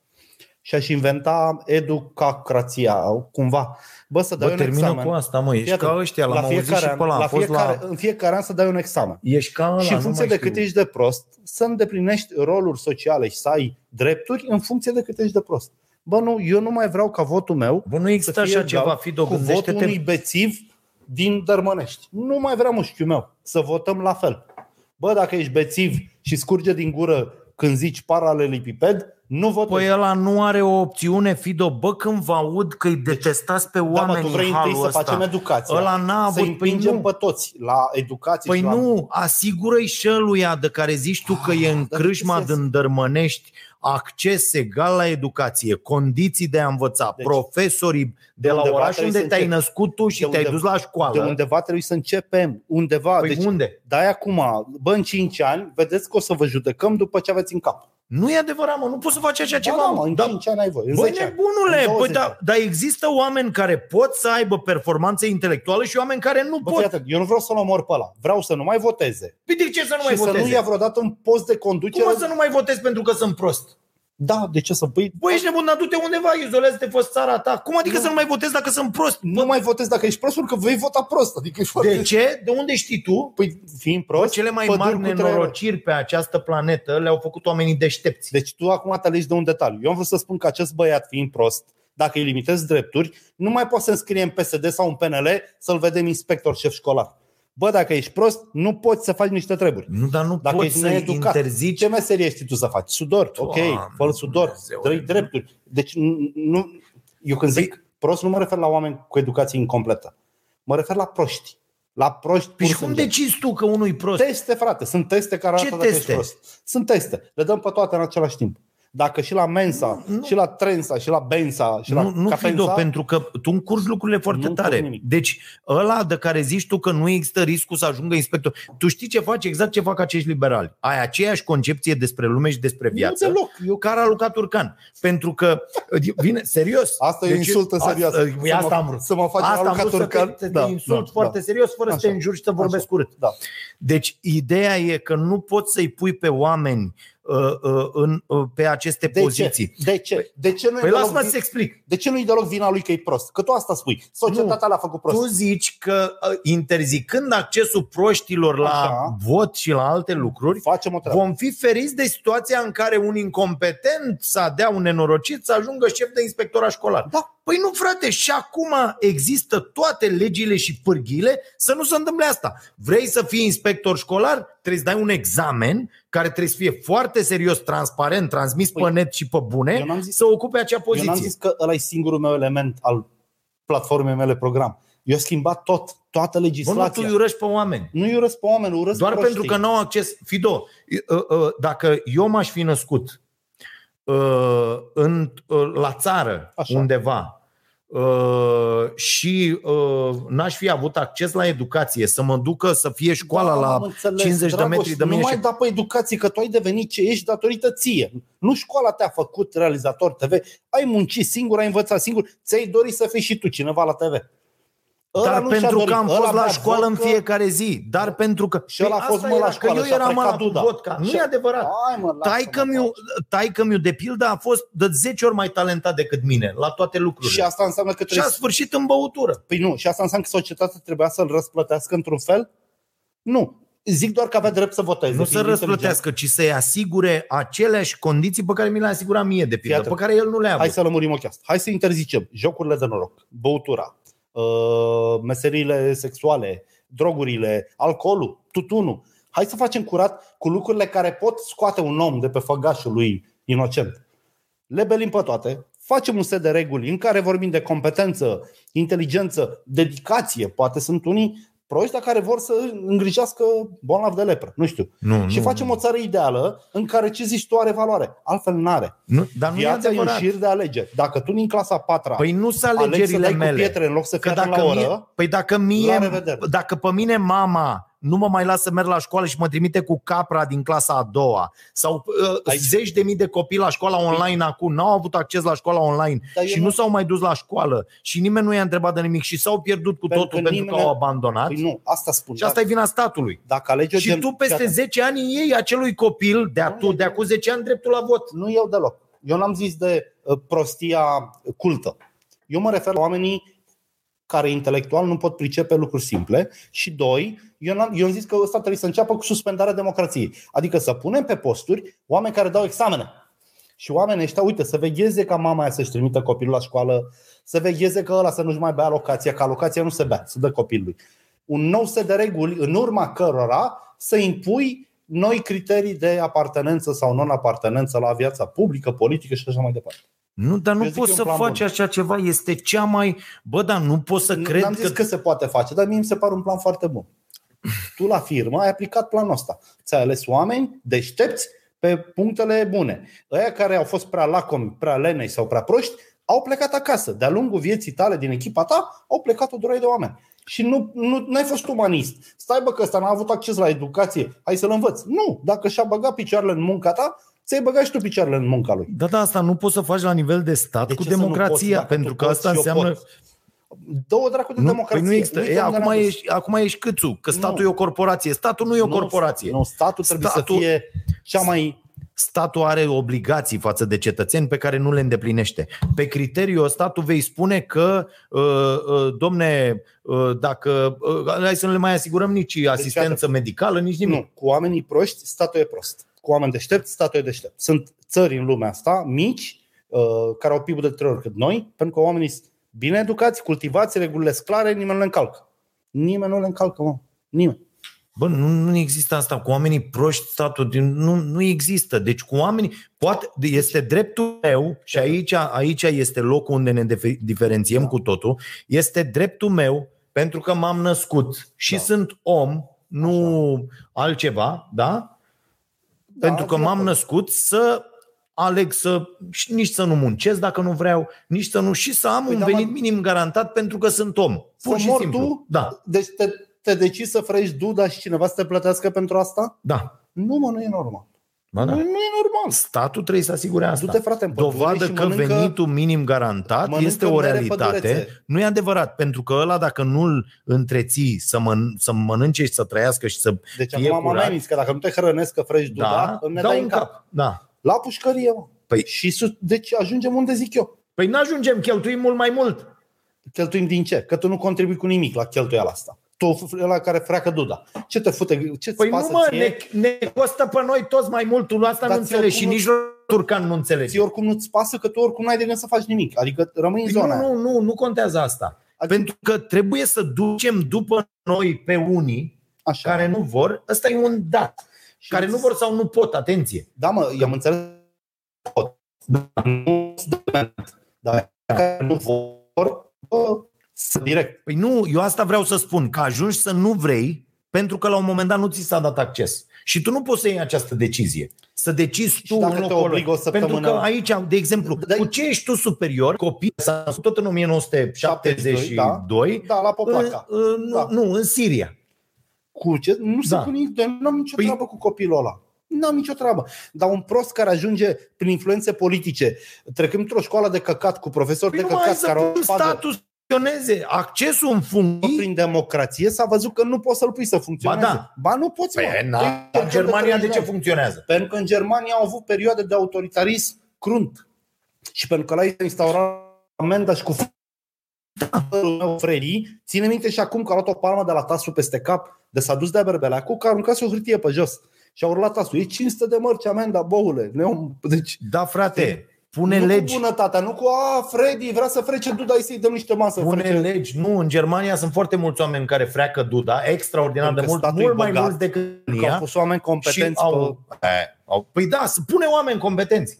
și aș inventa educacrația, cumva. Bă, să dai Bă, un termină examen. cu asta, mă, ești Fii ca atent, ăștia, l-am auzit și an, pe ăla, la am fost fiecare, la... în fiecare an să dai un examen. Ești ca ăla, și în nu funcție mai de cât știu. ești de prost, să îndeplinești roluri sociale și să ai drepturi în funcție de cât ești de prost. Bă, nu, eu nu mai vreau ca votul meu Bă, nu există să fie așa ceva, egal Fido, cu votul gândește-te unui bețiv din Dărmănești. Nu mai vreau mușchiul meu să votăm la fel. Bă, dacă ești bețiv și scurge din gură când zici paralelipiped, Nu votez. Păi ăla nu are o opțiune, Fido. Bă, când vă aud că îi detestați pe da, mă, oameni tu vrei în întâi halul să ăsta. facem educația. Ăla n-a să avut, îi păi împingem nu. pe toți la educație Păi și la... nu, asigură-i și șăluia de care zici tu că e în dar crâșma ce să- din Dărmănești acces egal la educație, condiții de a învăța, Deci, profesorii de la undeva oraș trebuie unde să te-ai încep. născut tu și De te-ai unde- dus la școală. De undeva trebuie să începem. Undeva. Păi deci, unde? Dai acum, bă, în 5 ani, vedeți că o să vă judecăm după ce aveți în cap. Nu e adevărat, mă, nu poți să faci așa ceva. Ba da, mă. mă, în Da, 5 ani ai voie. În Băi, 10 ani, nebunule, în păi, 20 da, ani. dar există oameni care pot să aibă performanță intelectuală și oameni care nu Bă, pot. fii atent, eu nu vreau să-l omor pe ăla. Vreau să nu mai voteze. Păi de ce să nu mai și să voteze? nu ia vreodată un post de conducere. Cum mă să nu mai votez pentru că sunt prost? Da, de ce să pui? Băi, ești nebun, dar du-te undeva, izolează-te, fost țara ta. Cum adică Nu. să nu mai votez dacă sunt prost? Nu mai votezi dacă ești prost, pentru că vei vota prost. Adică e foarte... De ce? De unde știi tu? Păi, fiind Bă, prost, cele mai păduri mari cu trei ore. nenorociri pe această planetă le-au făcut oamenii deștepți. Deci tu acum te alegi de un detaliu. Eu am vrut să spun că acest băiat, fiind prost, dacă îi limitezi drepturi, nu mai poți să înscrie în PSD sau în PNL să-l vedem inspector șef școlar. Bă, dacă ești prost, nu poți să faci niște treburi. Nu, dar nu Dacă poți ești să needucat, interzici. ce meserie știi tu să faci? Sudor, ok, Doamne, fă sudor, Dumnezeule. dă drepturi. Deci nu, nu, eu când zic prost nu mă refer la oameni cu educație incompletă. Mă refer la proști. La proști Păi pur și cum sânge. decizi tu că unul e prost? Teste, frate, sunt teste care Ce arată dacă ești teste? prost. Sunt teste. Le dăm pe toate în același timp. Dacă și la Mensa, Nu, nu. și la Trensa, și la Bensa, și la Nu, nu Capensa, Fido, pentru că tu încurci lucrurile foarte Nu încurc tare. nimic. Deci ăla de care zici tu că nu există riscul să ajungă inspector, tu știi ce faci exact ce fac acești liberali. Ai aceeași concepție despre lume și despre viață. Nu deloc. Eu Cara a Luca Turcan. Pentru că, vine, serios. Asta e o insultă serioasă. Asta, Să asta mă- am vrut. să mă faci asta la am Luca vrut să te, Turcan. să te Da, insult da, foarte da. serios, fără să te Așa. înjuri și să vorbesc Așa. urât. Da. Deci, ideea e că nu poți să-i pui pe oameni uh, uh, în, uh, pe aceste De poziții. ce? De ce? De ce nu Păi e deloc lasă-mă vi- să explic. De ce nu e deloc vina lui că e prost? Că tu asta spui. Societatea l-a făcut prost. Tu zici că uh, interzicând accesul proștilor la Așa. vot și la alte lucruri, Facem o treabă. vom fi feriți de situația în care un incompetent să dea un nenorocit să ajungă șef de inspectorat școlar. Da. Păi nu, frate, și acum există toate legile și pârghile să nu se întâmple asta. Vrei să fii inspector școlar? Trebuie să dai un examen care trebuie să fie foarte serios, transparent, transmis Păi, pe net și pe bune, eu n-am zis- să ocupe acea Eu n-am poziție. zis că ăla e singurul meu element al platformei mele program. Eu am schimbat tot, toată Bă, nu, tu legislația. îi urăști pe oameni. nu îi urăsc pe oameni, urăsc Doar proștii. pentru că nu au acces. Fido, uh, uh, dacă eu m-aș fi născut uh, în, uh, la țară Așa. undeva uh, și uh, n-aș fi avut acces la educație, să mă ducă să fie școala Da, la am înțeles, 50 de Dragoș, metri de mine Nu mai și... da pe educație, că tu ai devenit ce ești datorită ție. Nu școala te-a făcut realizator TV. Ai muncit singur, ai învățat singur. Ți-ai dorit să fii și tu cineva la TV. Ăla Dar nu și-a pentru dorit. că am Ăla fost la bea școală în vodcă. fiecare zi. Dar pentru că... Și ăla a Păi fost, asta mă, la era, școală Că eu și a eram plecat ala cu Duda. vodka. Nu Și- e adevărat. Hai, mă, lasă-mă, Taică-miu, taică-miu de pildă a fost de 10 ori mai talentat decât mine la toate lucrurile. Și asta înseamnă că și a trebuie sfârșit în băutură. Păi nu, și asta înseamnă că societatea trebuia să-l răsplătească într-un fel? Nu. Zic doar că avea drept să voteze. Nu să fiind răsplătească, ci să-i asigure aceleași condiții pe care mi le-a asigurat mie, de pildă, Fii atent. pe care el nu le-a Hai avut. să lămurim o chestie. Hai să interzicem jocurile de noroc, băutura, uh, meseriile sexuale, drogurile, alcoolul, tutunul. Hai să facem curat cu lucrurile care pot scoate un om de pe făgașul lui inocent. Le belim pe toate, facem un set de reguli în care vorbim de competență, inteligență, dedicație. Poate sunt unii proști dar care vor să îngrijească bolnav de lepră. Nu știu. Nu, Și nu, facem o țară ideală în care ce zici tu are valoare. Altfel n-are. nu, dar nu e Viața e un adevărat. șir de alegeri. Dacă tu din clasa 4 Păi nu sunt alegi să alegerile dai cu mele. pietre în loc să Că fii dacă la oră, mie, păi dacă la mie, revedere. dacă pe mine mama nu mă mai lasă să merg la școală și mă trimite cu capra din clasa a doua sau uh, Aici- zeci de mii de copii la școala online acum n-au avut acces la școala online Dar eu și nu- nu s-au mai dus la școală și nimeni nu i-a întrebat de nimic și s-au pierdut cu Pentru totul că pentru că nimeni- au abandonat păi nu, asta spun. și asta e vina statului. Dacă alegi o Și gen- tu peste Fii atent. 10 ani iei acelui copil de, atu, de acum 10 ani dreptul la vot. Nu eu deloc. Eu n-am zis de uh, prostia cultă. Eu mă refer la oamenii care intelectual nu pot pricepe lucruri simple și doi, eu, n-am, eu am zis că ăsta trebuie să înceapă cu suspendarea democrației. Adică să punem pe posturi oameni care dau examene. Și oamenii ăștia, uite, să vegheze ca mama aia să-și trimită copilul la școală, să vegheze că ăla să nu-și mai bea alocația, că alocația nu se bea, să dă copilului. Un nou set de reguli în urma cărora să impui noi criterii de apartenență sau non-apartenență la viața publică, politică și așa mai departe. Nu, dar nu Eu zic poți că e să un plan faci bun. așa ceva. Este cea mai... Bă, dar nu poți să Nu cred am zis că... că... se poate face, dar mie mi se pare un plan foarte bun. Tu la firmă ai aplicat planul ăsta. Ți-ai ales oameni deștepți pe punctele bune. Ăia care au fost prea lacomi, prea lenei sau prea proști, au plecat acasă. De-a lungul vieții tale din echipa ta, au plecat o durată de oameni. Și nu, nu ai fost umanist. Stai bă că ăsta n-a avut acces la educație, hai să-l învăț. Nu, dacă și-a băgat picioarele în munca ta, ți-ai băgat și tu picioarele în munca lui. Da, da, asta nu poți să faci la nivel de stat De cu ce să nu poți, democrația, dacă pentru tu că poți asta și eu înseamnă... pot? Două dracu de Nu, democrație. păi nu există. Uite E, unde acum, ne-am dus. ești, acum ești câțu, că statul Nu. e o corporație. Statul nu e o Nu, corporație. Nu, statul trebuie Statul- să fie cea mai Statul are obligații față de cetățeni pe care nu le îndeplinește. Pe criteriul ăsta tu vei spune că, uh, uh, domne, uh, dacă uh, hai să nu le mai asigurăm nici asistență medicală, nici nimic. Nu, cu oamenii proști, statul e prost. Cu oameni deștepți, statul e deștept. Sunt țări în lumea asta, mici, uh, care au PIB-ul de trei ori cât noi, pentru că oamenii sunt bine educați, cultivați, regulile sunt clare, nimeni nu le încalcă. Nimeni nu le încalcă, mă. Nimeni. Bă, nu, nu există asta cu oamenii proști, statul din, nu, nu există. Deci cu oamenii, poate, este dreptul meu și aici, aici este locul unde ne dife- diferențiem Da. cu totul, este dreptul meu pentru că m-am născut și Da. sunt om, nu altceva, da? Da, pentru că sunt de m-am acord. născut să aleg să și nici să nu muncesc dacă nu vreau, nici să nu și să am Păi un da, venit mă- minim garantat pentru că sunt om. Pur Să și mor simplu. tu? Da, Deci te, te decizi să frești duda și cineva să te plătească pentru asta? da. Nu, mă, nu e normal. Ba, da. Nu, nu e normal. Statul trebuie să asigure asta. Du-te, frate, în pădure Dovadă și că mănâncă- venitul minim garantat mănâncă este o mere realitate. pădurețe. Nu e adevărat, pentru că ăla dacă nu-l întreții să, măn- să mănânce și să trăiască și să Deci fie acum mă curat, ameninți că dacă nu te hrănesc că frești duda, da, îmi ne dau dai un în cap. cap. Da. La pușcărie, mă. Păi- Și sus, deci ajungem unde zic eu. Păi nu ajungem, cheltuim mult mai mult. Cheltuim din ce? Că tu nu contribui cu nimic la cheltuiala asta. Tu la care freacă duda. Ce te fute? Ce Păi nu mă, ne, ne costă pe noi toți mai mult, tu asta Dar nu ție înțelegi și oricum nici turcan nu înțelege. Ție oricum nu-ți pasă că tu oricum n-ai de gând să faci nimic. Adică rămâi în Păi zona nu, aia. nu, nu, nu contează asta. Adică- Pentru că trebuie să ducem după noi pe unii Așa. care nu vor, ăsta e un dat. Și Care nu vor sau nu pot, atenție. Da, mă, i-am înțeles. Pot. Dar nu Dar care nu vor, bă, să direct. Păi nu, eu asta vreau să spun, că ajungi să nu vrei pentru că la un moment dat nu ți s-a dat acces. Și tu nu poți să iei această decizie. Să decizi tu Și dacă în te locul obligă ăla. o săptămână- Pentru că aici, de exemplu, Da, cu ce ești tu superior, copii, s-a născut tot în 1972, Da, la în, Poplaca. în, Da. nu, în Siria. Cu ce? Nu se Da. pune nimic, nu am nicio Păi- treabă cu copilul ăla. Nu am nicio treabă. Dar un prost care ajunge prin influențe politice, trecând într-o școală de căcat cu profesori Păi de nu mai căcat să care pun o pagă statul să funcționeze. Accesul în funcții prin democrație, s-a văzut că nu poți să-l pui să funcționeze. Ba da. ba nu poți, mă. Păi, na, Păi, în Germania de ce funcționează? funcționează? Pentru că în Germania au avut perioade de autoritarism crunt. Și pentru că la ei s-a instaurat amendaș și cu meu Freddy, ține minte și acum că a luat o palmă de la tasul peste cap, de s-a dus de berbeleacu, că a aruncat o hârtie pe jos. Și a urlat tasul. E 500 de mărci amenda, boule. Neom. Deci, Da, frate, pune nu legi. cu bunătatea, nu cu, a, Freddy, vrea să frece Duda, hai să-i dăm niște masă. Pune frece. legi. Nu, în Germania sunt foarte mulți oameni care freacă duda, extraordinar Pentru de că mult, statul e mult mai băgat. mulți decât Că au ea. pus oameni competenți și au, pe... e, au, Păi da, să pune oameni competenți.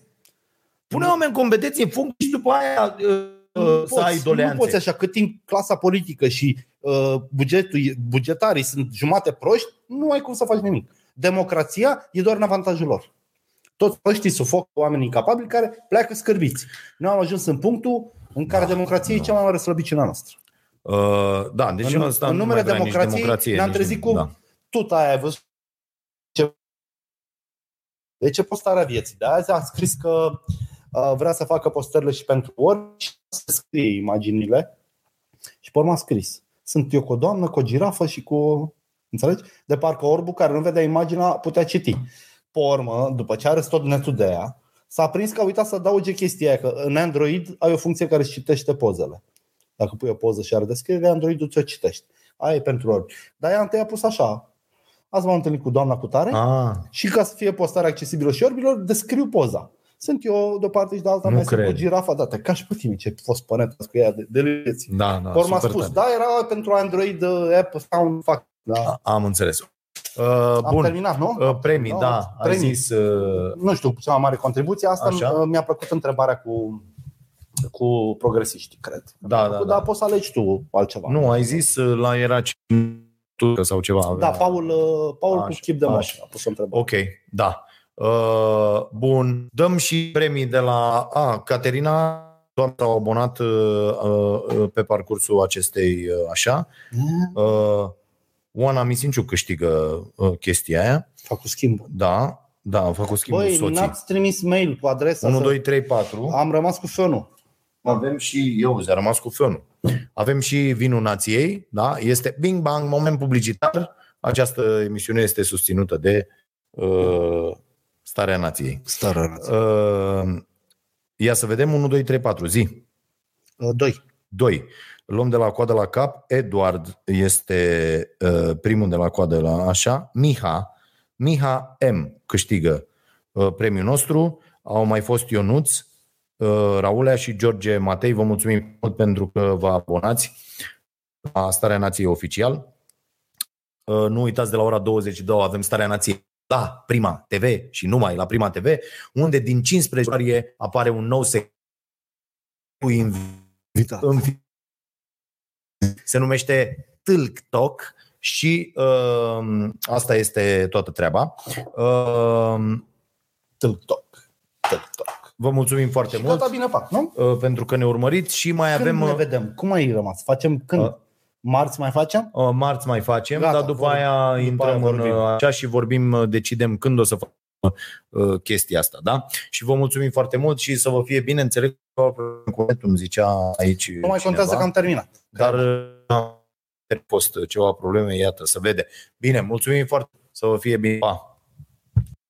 Pune oameni competenți în funcție și după aia uh, Nu să ai nu doleanțe. poți așa, cât timp clasa politică și uh, bugetul, bugetarii sunt jumate proști, nu ai cum să faci nimic. Democrația e doar în avantajul lor. Toți ăștia sufocă oameni incapabili care pleacă scârbiți. Noi am ajuns în punctul în care Da, democrația e da. cea mai mare slăbiciunea noastră. Uh, da, deci în, ăsta în nu numele mai vrea nici democrației democrație, ne-am nici trezit nimic, cu da. tot aia ai văzut ce... De ce postarea vieții? De azi a scris că uh, vrea să facă postările și pentru ori și să scrie imaginile. Și pe urmă a scris. Sunt eu cu o doamnă, cu o girafă și cu... Înțelegi? De parcă orbul care nu vedea imaginea putea citi. Pe urmă, după ce a râs tot netul de ea, s-a prins că a uitat să adauge chestia aia, că în Android ai o funcție care își citește pozele. Dacă pui o poză și are descriere, Android-ul ți-o citește. Aia e pentru orbi. Dar ea întâi a pus așa. Azi m-am întâlnit cu doamna cu tare Ah, și ca să fie postare accesibilă și orbilor, descriu poza. Sunt eu de o parte și de alta, Nu mai sunt cred. cu girafa, da, te cași pe tine, ce fost părent cu ea de, de vieții. da, da, Pe urmă a super spus, tare. da, era pentru Android uh, app, sound, fac. Da. A- Am înțeles. Uh, Am bun. terminat, nu? Uh, premii, Nu, da. Ai premii. zis... Uh, Nu știu, cea mai mare contribuție. Asta Așa. uh, mi-a plăcut întrebarea cu, cu progresiști, cred. Da, Mi-a da, plăcut, da. Dar poți să alegi tu altceva. nu, ai zis uh, la era tu sau ceva. Da, Paul, uh, Paul cu Așa, chip de așa. mașină a pus o întrebare. Ok, da. Uh, bun, dăm și premii de la... A, Caterina, doamna s-au abonat uh, uh, pe parcursul acestei uh, așa. Uh, Oana Misinciu câștigă uh, chestia aia. Fac cu schimb. Da, da, a făcut schimbul Băi, soții. n-ați trimis mail cu adresa 1, să- 2, 3, 4. Am rămas cu fionul. Avem și eu, ți-a rămas cu fionul. Avem și Vinul Nației, da? Este Bing Bang, moment publicitar. Această emisiune este susținută de uh, Starea Nației. Stară Uh, ia să vedem 1, 2, 3, 4, zi. Doi. 2. Luăm de la coadă la cap. Eduard este uh, primul de la coadă la așa. Miha. Miha M câștigă uh, premiul nostru. Au mai fost Ionuț, uh, Raulea și George Matei. Vă mulțumim mult pentru că vă abonați la Starea Nației oficial. Uh, Nu uitați, de la ora 22 avem Starea Nației la Prima TV și numai la Prima TV, unde din 15 februarie apare un nou sector cu inv- în fi- se numește TikTok și uh, asta este toată treaba. Uh, TikTok. TikTok. vă mulțumim foarte Și mult gata, bine fac, nu? uh, pentru că ne urmăriți și mai Când avem ne uh, vedem? Cum ai rămas? Facem când? Uh. Marți mai facem? uh, marți mai facem, Gata, dar după vorbim. aia După intrăm aia în vorbim. uh, așa și vorbim, uh, decidem când o să facem uh, chestia asta, da? Și vă mulțumim foarte mult și să vă fie bine, înțeleg că îmi zicea aici Nu mai contează cineva. că am terminat. dar uh, a fost ceva probleme, iată, să vede. Bine, mulțumim foarte, să vă fie bine. Pa!